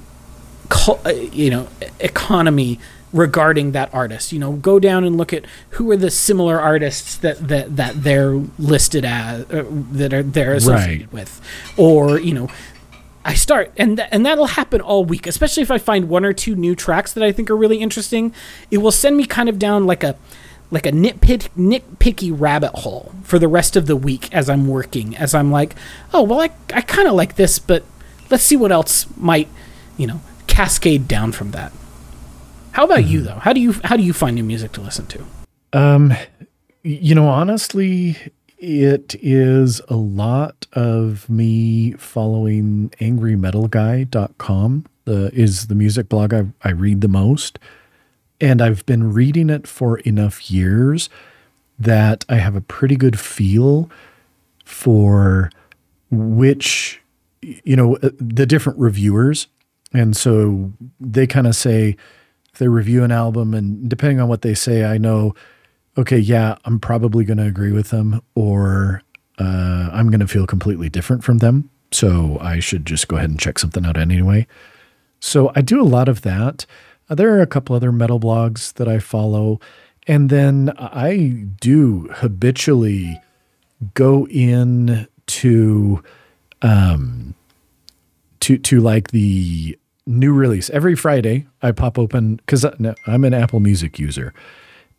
uh, you know, economy regarding that artist. You know, go down and look at who are the similar artists that that that they're listed as uh, that are they're associated right. with, or you know. I start and th- and that'll happen all week, especially if I find one or two new tracks that I think are really interesting. It will send me kind of down like a like a nitpick nitpicky rabbit hole for the rest of the week as I'm working. As I'm like, oh well, I I kind of like this, but let's see what else might, you know, cascade down from that. How about mm-hmm. you though? How do you how do you find new music to listen to? Um, you know, honestly, it is a lot of me following angrymetalguy.com. The is the music blog I, I read the most. And I've been reading it for enough years that I have a pretty good feel for which you know, uh, the different reviewers. And so they kind of say, if they review an album, and depending on what they say, I know, okay, yeah, I'm probably going to agree with them, or uh, I'm going to feel completely different from them. So I should just go ahead and check something out anyway. So I do a lot of that. Uh, there are a couple other metal blogs that I follow. And then I do habitually go in to um, to to like the new release every Friday. I pop open because uh, I'm an Apple Music user,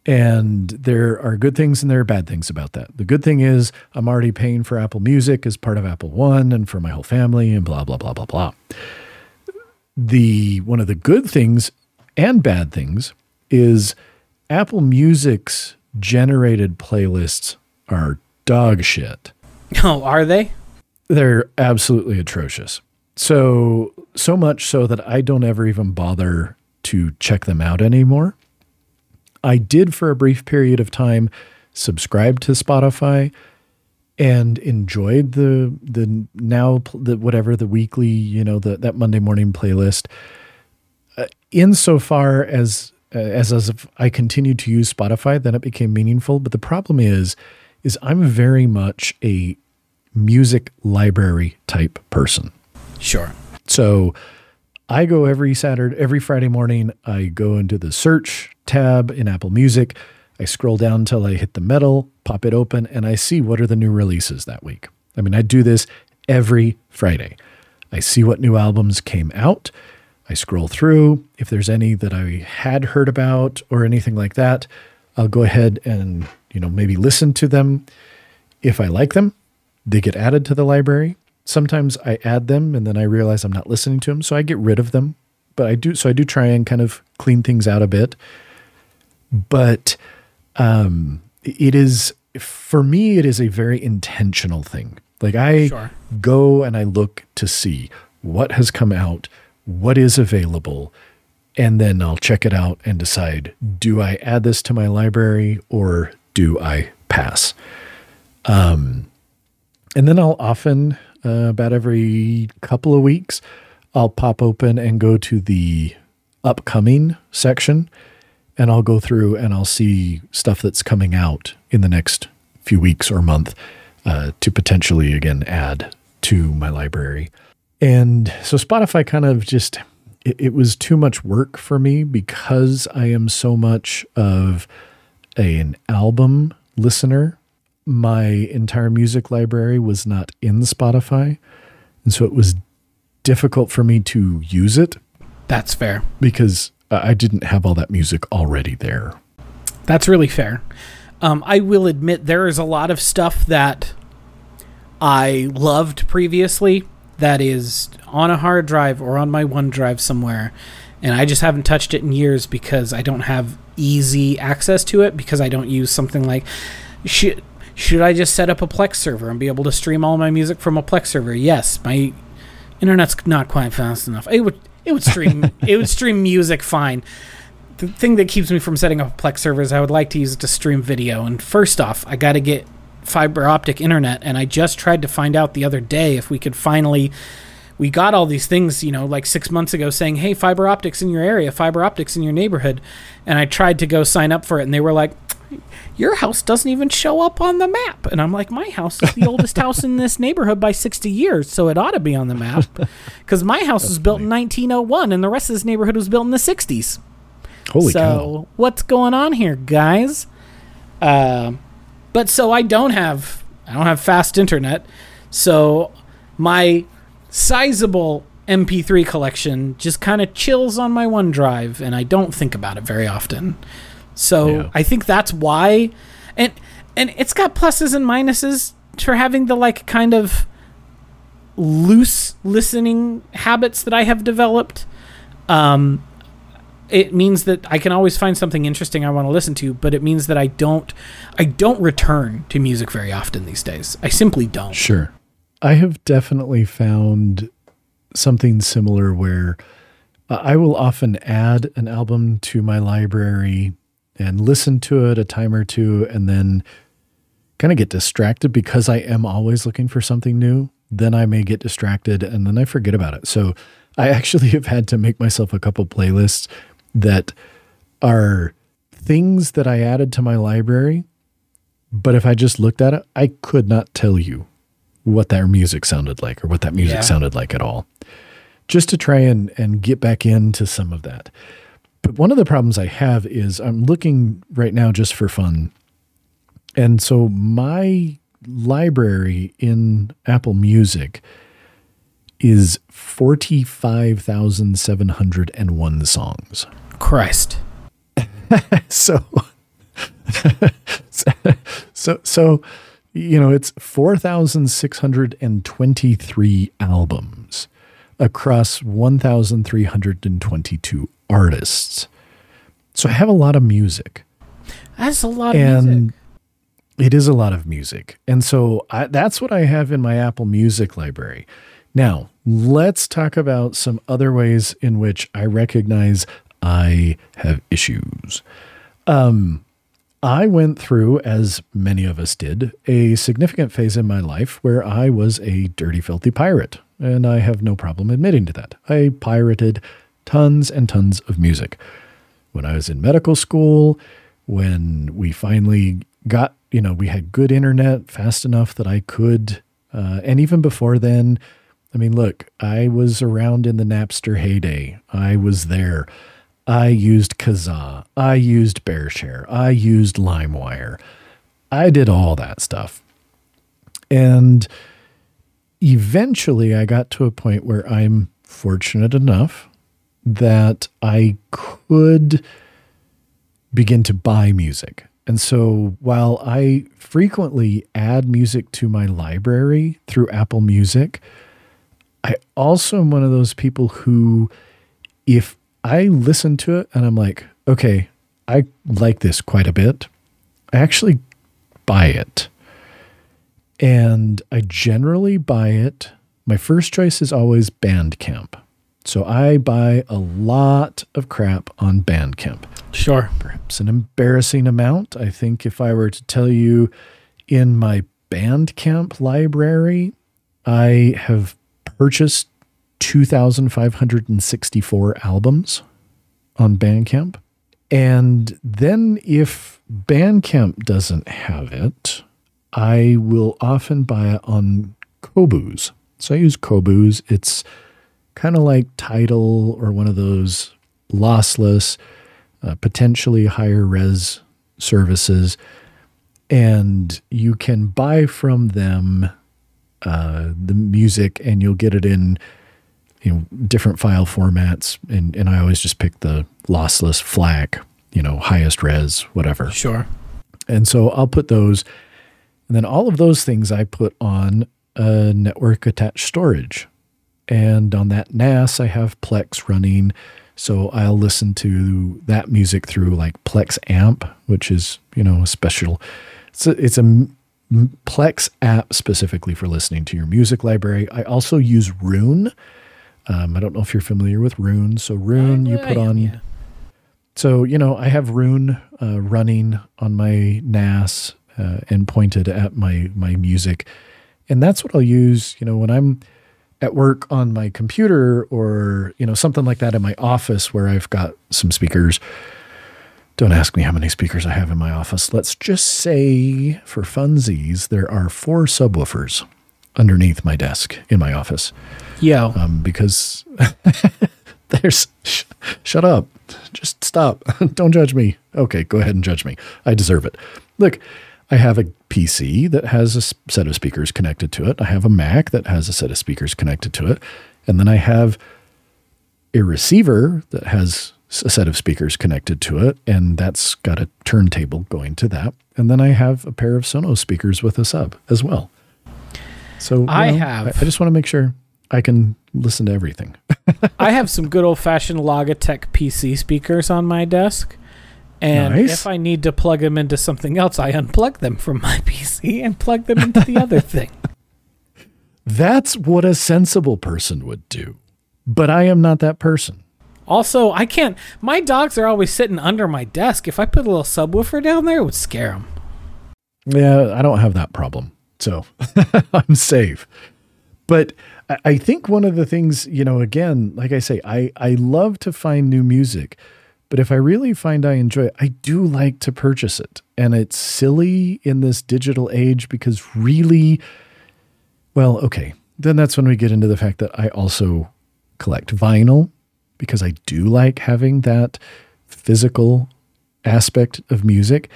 and there are good things and there are bad things about that. The good thing is I'm already paying for Apple Music as part of Apple One and for my whole family and blah blah blah blah blah. The one of the good things and bad things is Apple Music's generated playlists are dog shit. Oh, are they? They're absolutely atrocious. So, so much so that I don't ever even bother to check them out anymore. I did for a brief period of time subscribe to Spotify and enjoyed the the now the whatever the weekly you know the that Monday morning playlist. Uh, insofar as uh, as as if I continued to use Spotify, then it became meaningful. But the problem is, is I'm very much a music library type person. Sure. So I go every Saturday, every Friday morning. I go into the search tab in Apple Music. I scroll down until I hit the metal, pop it open, and I see what are the new releases that week. I mean, I do this every Friday. I see what new albums came out. I scroll through. If there's any that I had heard about or anything like that, I'll go ahead and, you know, maybe listen to them. If I like them, they get added to the library. Sometimes I add them and then I realize I'm not listening to them, so I get rid of them. But I do so I do try and kind of clean things out a bit. But um it is for me it is a very intentional thing. Like I Sure. go and I look to see what has come out, what is available, and then I'll check it out and decide do I add this to my library or do I pass? Um, and then I'll often, uh, about every couple of weeks, I'll pop open and go to the upcoming section and I'll go through and I'll see stuff that's coming out in the next few weeks or month uh, to potentially again add to my library. And so Spotify kind of just, it, it was too much work for me because I am so much of a, an album listener. My entire music library was not in Spotify. And so it was difficult for me to use it That's fair. because I didn't have all that music already there. That's really fair. Um, I will admit there is a lot of stuff that I loved previously that is on a hard drive or on my OneDrive somewhere, and I just haven't touched it in years because I don't have easy access to it because I don't use something like should should I just set up a Plex server and be able to stream all my music from a Plex server? Yes, my internet's not quite fast enough. It would it would stream it would stream music fine the thing that keeps me from setting up a Plex server is I would like to use it to stream video. And first off, I got to get fiber optic internet. And I just tried to find out the other day if we could finally. We got all these things, you know, like six months ago saying, hey, fiber optics in your area, fiber optics in your neighborhood. And I tried to go sign up for it, and they were like, your house doesn't even show up on the map. And I'm like, my house is the oldest house in this neighborhood by 60 years, so it ought to be on the map. Because my house was built in 1901, and the rest of this neighborhood was built in the 60s Holy so cow. what's going on here, guys? Uh, but so I don't have I don't have fast internet, so my sizable MP3 collection just kind of chills on my OneDrive, and I don't think about it very often. So Yeah. I think that's why, and and it's got pluses and minuses for having the like kind of loose listening habits that I have developed. Um, it means that I can always find something interesting I want to listen to, but it means that I don't I don't return to music very often these days. I simply don't. Sure. I have definitely found something similar where uh, I will often add an album to my library and listen to it a time or two and then kind of get distracted because I am always looking for something new. Then I may get distracted and then I forget about it. So I actually have had to make myself a couple playlists that are things that I added to my library. But if I just looked at it, I could not tell you what their music sounded like or what that music Yeah. sounded like at all. Just to try and, and get back into some of that. But one of the problems I have is I'm looking right now just for fun. And so my library in Apple Music is 45,701 songs. Christ. So, so, so, you know, it's 4,623 albums across 1,322 artists. So I have a lot of music That's a lot of and music. it is a lot of music. And so I, that's what I have in my Apple Music library. Now, let's talk about some other ways in which I recognize I have issues. Um, I went through, as many of us did, a significant phase in my life where I was a dirty, filthy pirate. And I have no problem admitting to that. I pirated tons and tons of music. when I was in medical school, when we finally got, you know, we had good internet fast enough that I could, uh, and even before then, I mean, look, I was around in the Napster heyday. I was there. I used Kazaa. I used BearShare. I used LimeWire. I did all that stuff. And eventually I got to a point where I'm fortunate enough that I could begin to buy music. And so while I frequently add music to my library through Apple Music, I also am one of those people who, if I listen to it and I'm like, okay, I like this quite a bit, I actually buy it. And I generally buy it. My first choice is always Bandcamp. So I buy a lot of crap on Bandcamp. Sure. Perhaps an embarrassing amount. I think if I were to tell you in my Bandcamp library, I have purchased 2,564 albums on Bandcamp. And then if Bandcamp doesn't have it, I will often buy it on Qobuz. So I use Qobuz. It's kind of like Tidal or one of those lossless, uh, potentially higher res services. And you can buy from them uh, the music and you'll get it in you know different file formats and, and I always just pick the lossless FLAC, you know, highest res, whatever. Sure. And so I'll put those and then all of those things I put on a network attached storage. And on that NAS, I have Plex running. So I'll listen to that music through like Plex Amp, which is, you know, a special, it's a, it's a Plex app specifically for listening to your music library. I also use Roon. Um, I don't know if you're familiar with Roon. So Roon, you put on. Yeah. So you know, I have Roon uh, running on my NAS uh, and pointed at my my music, and that's what I'll use. You know, when I'm at work on my computer or you know something like that in my office where I've got some speakers. Don't ask me how many speakers I have in my office. Let's just say, for funsies, there are four subwoofers underneath my desk in my office. Yo. Um, because there's, sh- shut up. Just stop. Don't judge me. Okay, go ahead and judge me. I deserve it. Look, I have a PC that has a set of speakers connected to it. I have a Mac that has a set of speakers connected to it. And then I have a receiver that has a set of speakers connected to it, and that's got a turntable going to that. And then I have a pair of Sonos speakers with a sub as well. So I know, have- I, I just want to make sure I can listen to everything. I have some good old fashioned Logitech PC speakers on my desk. And Nice. if I need to plug them into something else, I unplug them from my PC and plug them into the other thing. That's what a sensible person would do. But I am not that person. Also, I can't. My dogs are always sitting under my desk. If I put a little subwoofer down there, it would scare them. Yeah, I don't have that problem. So I'm safe. But I- I think one of the things, you know, again, like I say, I, I love to find new music. But if I really find I enjoy it, I do like to purchase it. And it's silly in this digital age because really, well, okay. Then that's when we get into the fact that I also collect vinyl because I do like having that physical aspect of music.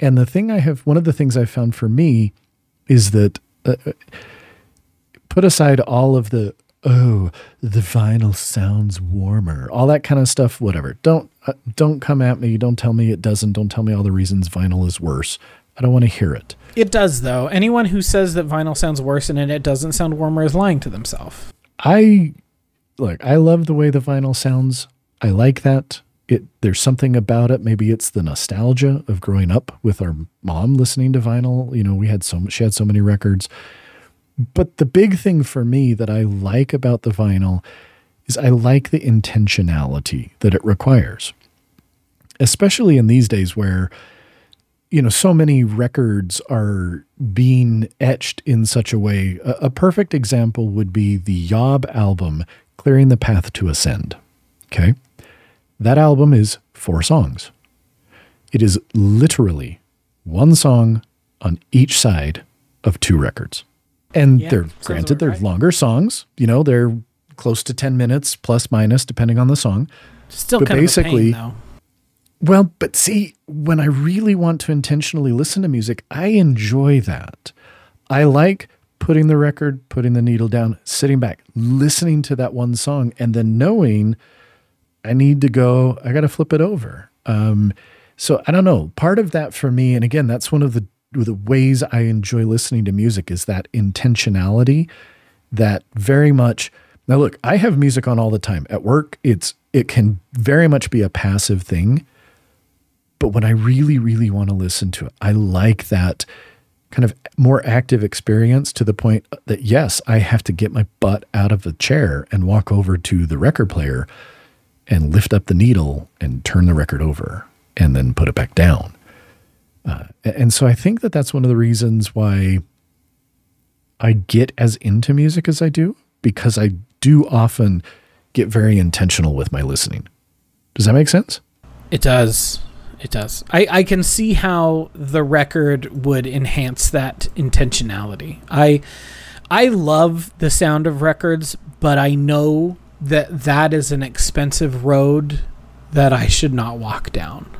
And the thing I have, one of the things I found for me is that uh, uh, put aside all of the, oh, the vinyl sounds warmer, all that kind of stuff, whatever. Don't, uh, don't come at me. Don't tell me it doesn't. Don't tell me all the reasons vinyl is worse. I don't want to hear it. It does, though. Anyone who says that vinyl sounds worse and it doesn't sound warmer is lying to themselves. I look, I love the way the vinyl sounds. I like that. It there's something about it. Maybe it's the nostalgia of growing up with our mom listening to vinyl. You know, we had so she had so many records. But the big thing for me that I like about the vinyl is I like the intentionality that it requires. Especially in these days where you know, so many records are being etched in such a way. A, a perfect example would be the Yob album, Clearing the Path to Ascend. Okay. That album is four songs. It is literally one song on each side of two records. And Yeah, they're granted they're right. longer songs, you know, they're close to 10 minutes plus minus depending on the song. Still But kind basically- of a pain, though. Well, but see, when I really want to intentionally listen to music, I enjoy that. I like putting the record, putting the needle down, sitting back, listening to that one song, and then knowing I need to go, I got to flip it over. Um, so I don't know. Part of that for me, and again, that's one of the the ways I enjoy listening to music is that intentionality that very much now look i have music on all the time. At work it's it can very much be a passive thing. But when i really really want to listen to it i like that kind of more active experience to the point that yes i have to get my butt out of the chair and walk over to the record player and lift up the needle and turn the record over and then put it back down. Uh, and so i think that that's one of the reasons why I get as into music as I do because I do often get very intentional with my listening. Does that make sense? It does. It does. I, I can see how the record would enhance that intentionality. I I love the sound of records, but I know that that is an expensive road that I should not walk down.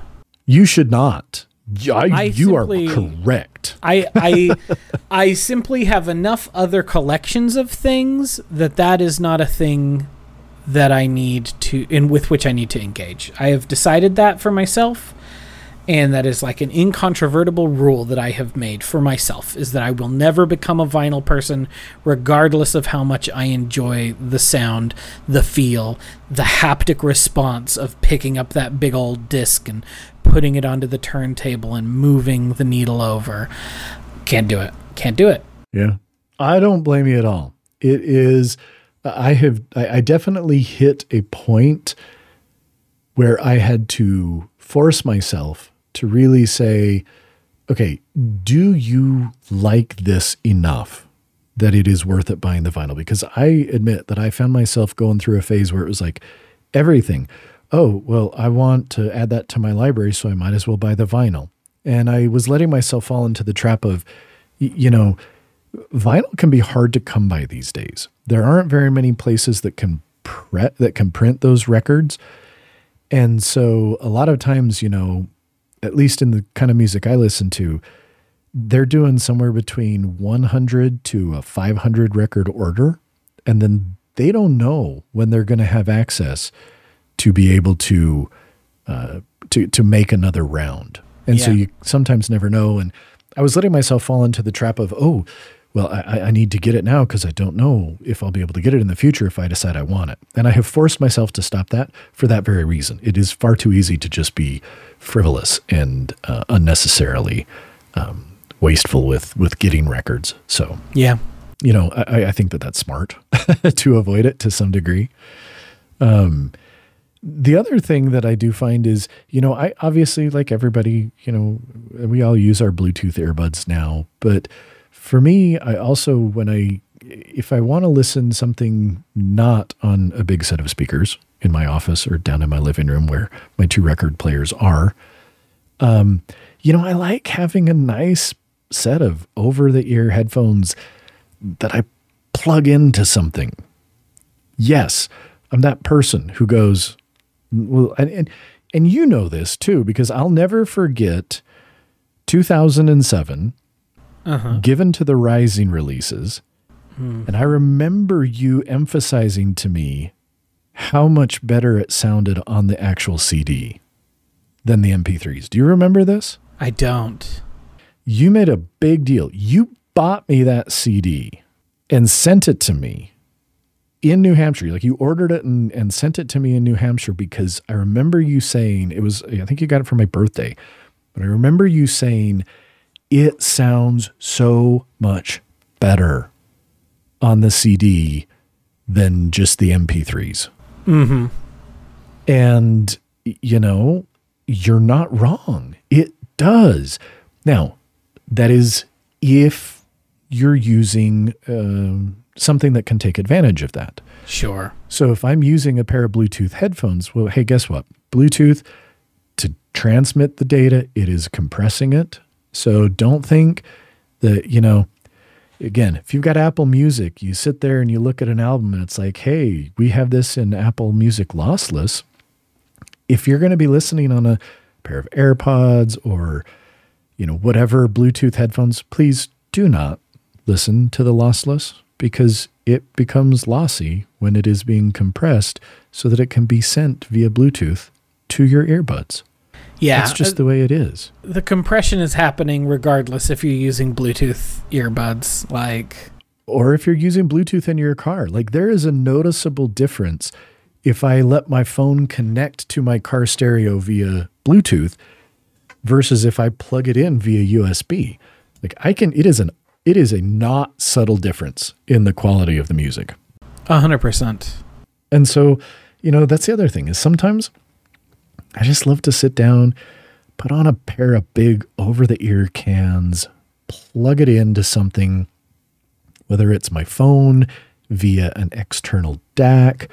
You should not. I- I you simply- are correct. I I I simply have enough other collections of things that that is not a thing that I need to in with which I need to engage. I have decided that for myself and that is like an incontrovertible rule that I have made for myself is that I will never become a vinyl person regardless of how much I enjoy the sound, the feel, the haptic response of picking up that big old disc and putting it onto the turntable and moving the needle over. Can't do it. Can't do it. Yeah. I don't blame you at all. It is, I have, I, I definitely hit a point where I had to force myself to really say, okay, do you like this enough that it is worth it buying the vinyl? Because I admit that I found myself going through a phase where it was like everything. Oh, well, I want to add that to my library, so I might as well buy the vinyl. And I was letting myself fall into the trap of, you know, vinyl can be hard to come by these days. There aren't very many places that can pre- that can print those records. And so a lot of times, you know, at least in the kind of music I listen to, they're doing somewhere between 100 to a 500 record order. And then they don't know when they're going to have access to be able to, uh, to, to make another round. And so you sometimes never know. And I was letting myself fall into the trap of, oh, well, I, I need to get it now because I don't know if I'll be able to get it in the future if I decide I want it. And I have forced myself to stop that for that very reason. It is far too easy to just be frivolous and uh, unnecessarily um, wasteful with with getting records. So Yeah. you know, I, I think that that's smart to avoid it to some degree. Um, the other thing that I do find is, you know, I obviously like everybody, you know, we all use our Bluetooth earbuds now, but for me, I also when I if I want to listen something not on a big set of speakers in my office or down in my living room where my two record players are, um, you know, I like having a nice set of over the ear headphones that I plug into something. Yes, I'm that person who goes, well, and, and, and you know this too, because I'll never forget 2007, Uh-huh. given to the Rising releases. And I remember you emphasizing to me how much better it sounded on the actual CD than the MP3s. Do you remember this? I don't. you made a big deal. You bought me that CD and sent it to me in New Hampshire. Like you ordered it and, and sent it to me in New Hampshire because I remember you saying it was, I think you got it for my birthday, but I remember you saying it sounds so much better on the CD than just the MP3s. Mm-hmm. And, you know, you're not wrong. It does. Now, that is if you're using um, something that can take advantage of that. Sure. So if I'm using a pair of Bluetooth headphones, well, hey, guess what? Bluetooth to transmit the data, it is compressing it. So don't think that, you know, again, if you've got Apple Music, you sit there and you look at an album and it's like, hey, we have this in Apple Music lossless. If you're going to be listening on a pair of AirPods or, you know, whatever Bluetooth headphones, please do not listen to the lossless because it becomes lossy when it is being compressed so that it can be sent via Bluetooth to your earbuds. Yeah, That's just uh, the way it is. the compression is happening regardless if you're using Bluetooth earbuds. Like, Or if you're using Bluetooth in your car, like there is a noticeable difference if I let my phone connect to my car stereo via Bluetooth versus if I plug it in via USB. Like I can it is an it is a not subtle difference in the quality of the music. a hundred percent. And so, you know, that's the other thing is sometimes I just love to sit down, put on a pair of big over the ear cans, plug it into something, whether it's my phone via an external DAC,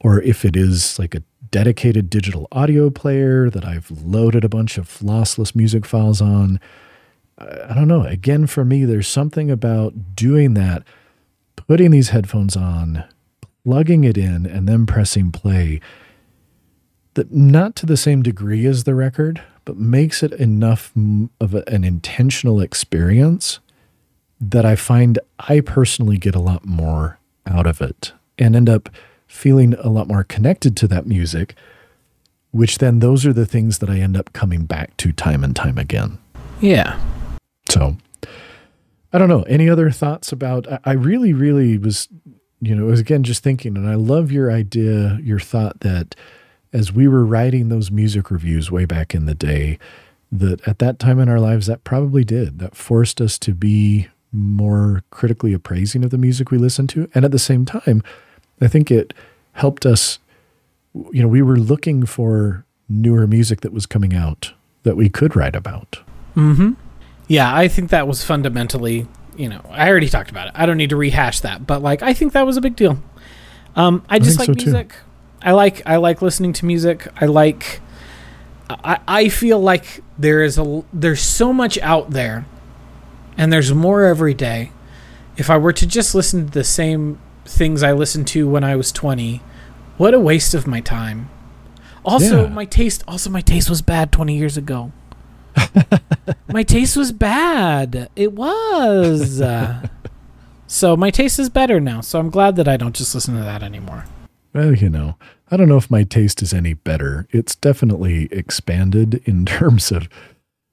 or if it is like a dedicated digital audio player that I've loaded a bunch of lossless music files on. I don't know. Again, for me, there's something about doing that, putting these headphones on, plugging it in and then pressing play that not to the same degree as the record but makes it enough of a- an intentional experience that I find I personally get a lot more out of it and end up feeling a lot more connected to that music which then those are the things that I end up coming back to time and time again. Yeah. So I don't know. Any other thoughts about I, really, really was, you know, was again just thinking, and I love your idea, your thought that as we were writing those music reviews way back in the day, that at that time in our lives that probably did. That forced us to be more critically appraising of the music we listened to. And at the same time, I think it helped us, you know, we were looking for newer music that was coming out that we could write about. Mm-hmm. Yeah, I think that was fundamentally, you know, I already talked about it. I don't need to rehash that, but like I think that was a big deal. Um, I just think like so, too. music. I like I like listening to music. I like I, I feel like there is a there's so much out there and there's more every day. If I were to just listen to the same things I listened to when I was 20, what a waste of my time. Also, Yeah. my taste also my taste was bad 20 years ago. my taste was bad. It was. So my taste is better now. So I'm glad that I don't just listen to that anymore. Well, you know, I don't know if my taste is any better. It's definitely expanded in terms of,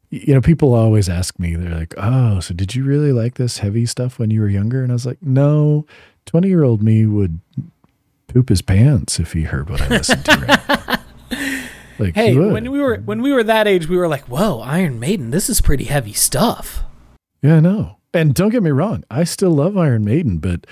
you know, people always ask me, they're like, oh, so did you really like this heavy stuff when you were younger? And I was like, no, 20 year old me would poop his pants if he heard what I listened to. Right now. Like, Hey, he when we were when we were that age, we were like, "Whoa, Iron Maiden, this is pretty heavy stuff." Yeah, I know. And don't get me wrong, I still love Iron Maiden, but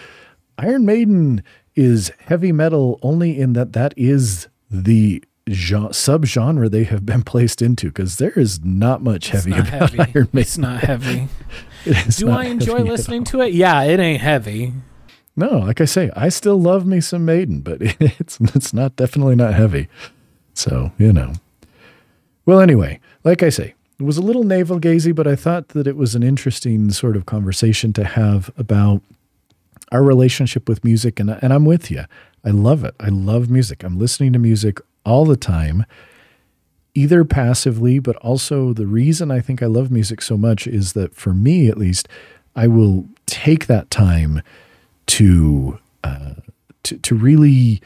Iron Maiden is heavy metal only in that that is the genre, subgenre they have been placed into because there is not much It's heavy not about heavy. Iron Maiden. It's not heavy. It is Do not I enjoy listening to it? Yeah, it ain't heavy. No, like I say, I still love me some Maiden, but it's it's not definitely not heavy. So you know. Well, anyway, like I say, it was a little navel gazy, but I thought that it was an interesting sort of conversation to have about our relationship with music, and and I'm with you. I love it. I love music. I'm listening to music all the time, either passively, but also the reason I think I love music so much is that for me, at least, I will take that time to uh, to to really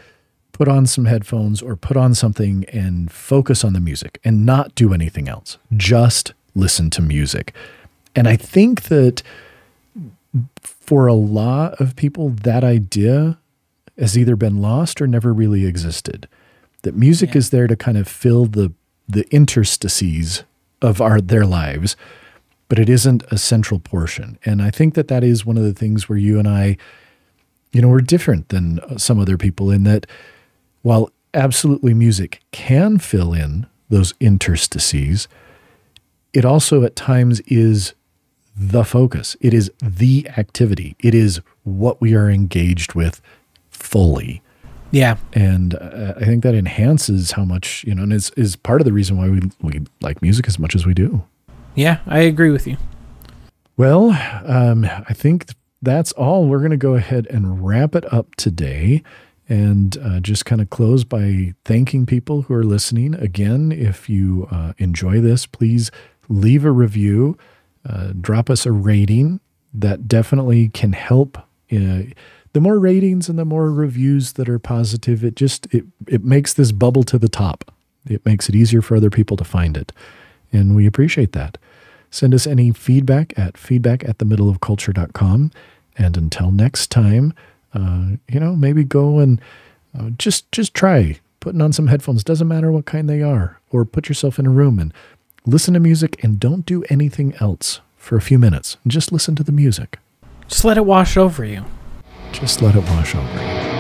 put on some headphones or put on something and focus on the music and not do anything else. Just listen to music. And I think that for a lot of people, that idea has either been lost or never really existed. That music Yeah. is there to kind of fill the the interstices of our their lives, but it isn't a central portion. And I think that that is one of the things where you and I, you know, we're different than some other people in that while absolutely music can fill in those interstices, it also at times is the focus. It is the activity. It is what we are engaged with fully. Yeah. And uh, I think that enhances how much, you know, and is, is part of the reason why we, we like music as much as we do. Yeah, I agree with you. Well, um, I think that's all. We're going to go ahead and wrap it up today and uh, just kind of close by thanking people who are listening. Again, if you uh, enjoy this, please leave a review, uh, drop us a rating. That definitely can help. Uh, the more ratings and the more reviews that are positive, it just it it makes this bubble to the top. It makes it easier for other people to find it, and we appreciate that. Send us any feedback at feedback at the middle of culture.com. And until next time, uh, you know, maybe go and uh, just just try putting on some headphones. Doesn't matter what kind they are, or put yourself in a room and listen to music and don't do anything else for a few minutes. Just listen to the music. Just let it wash over you. Just let it wash over you.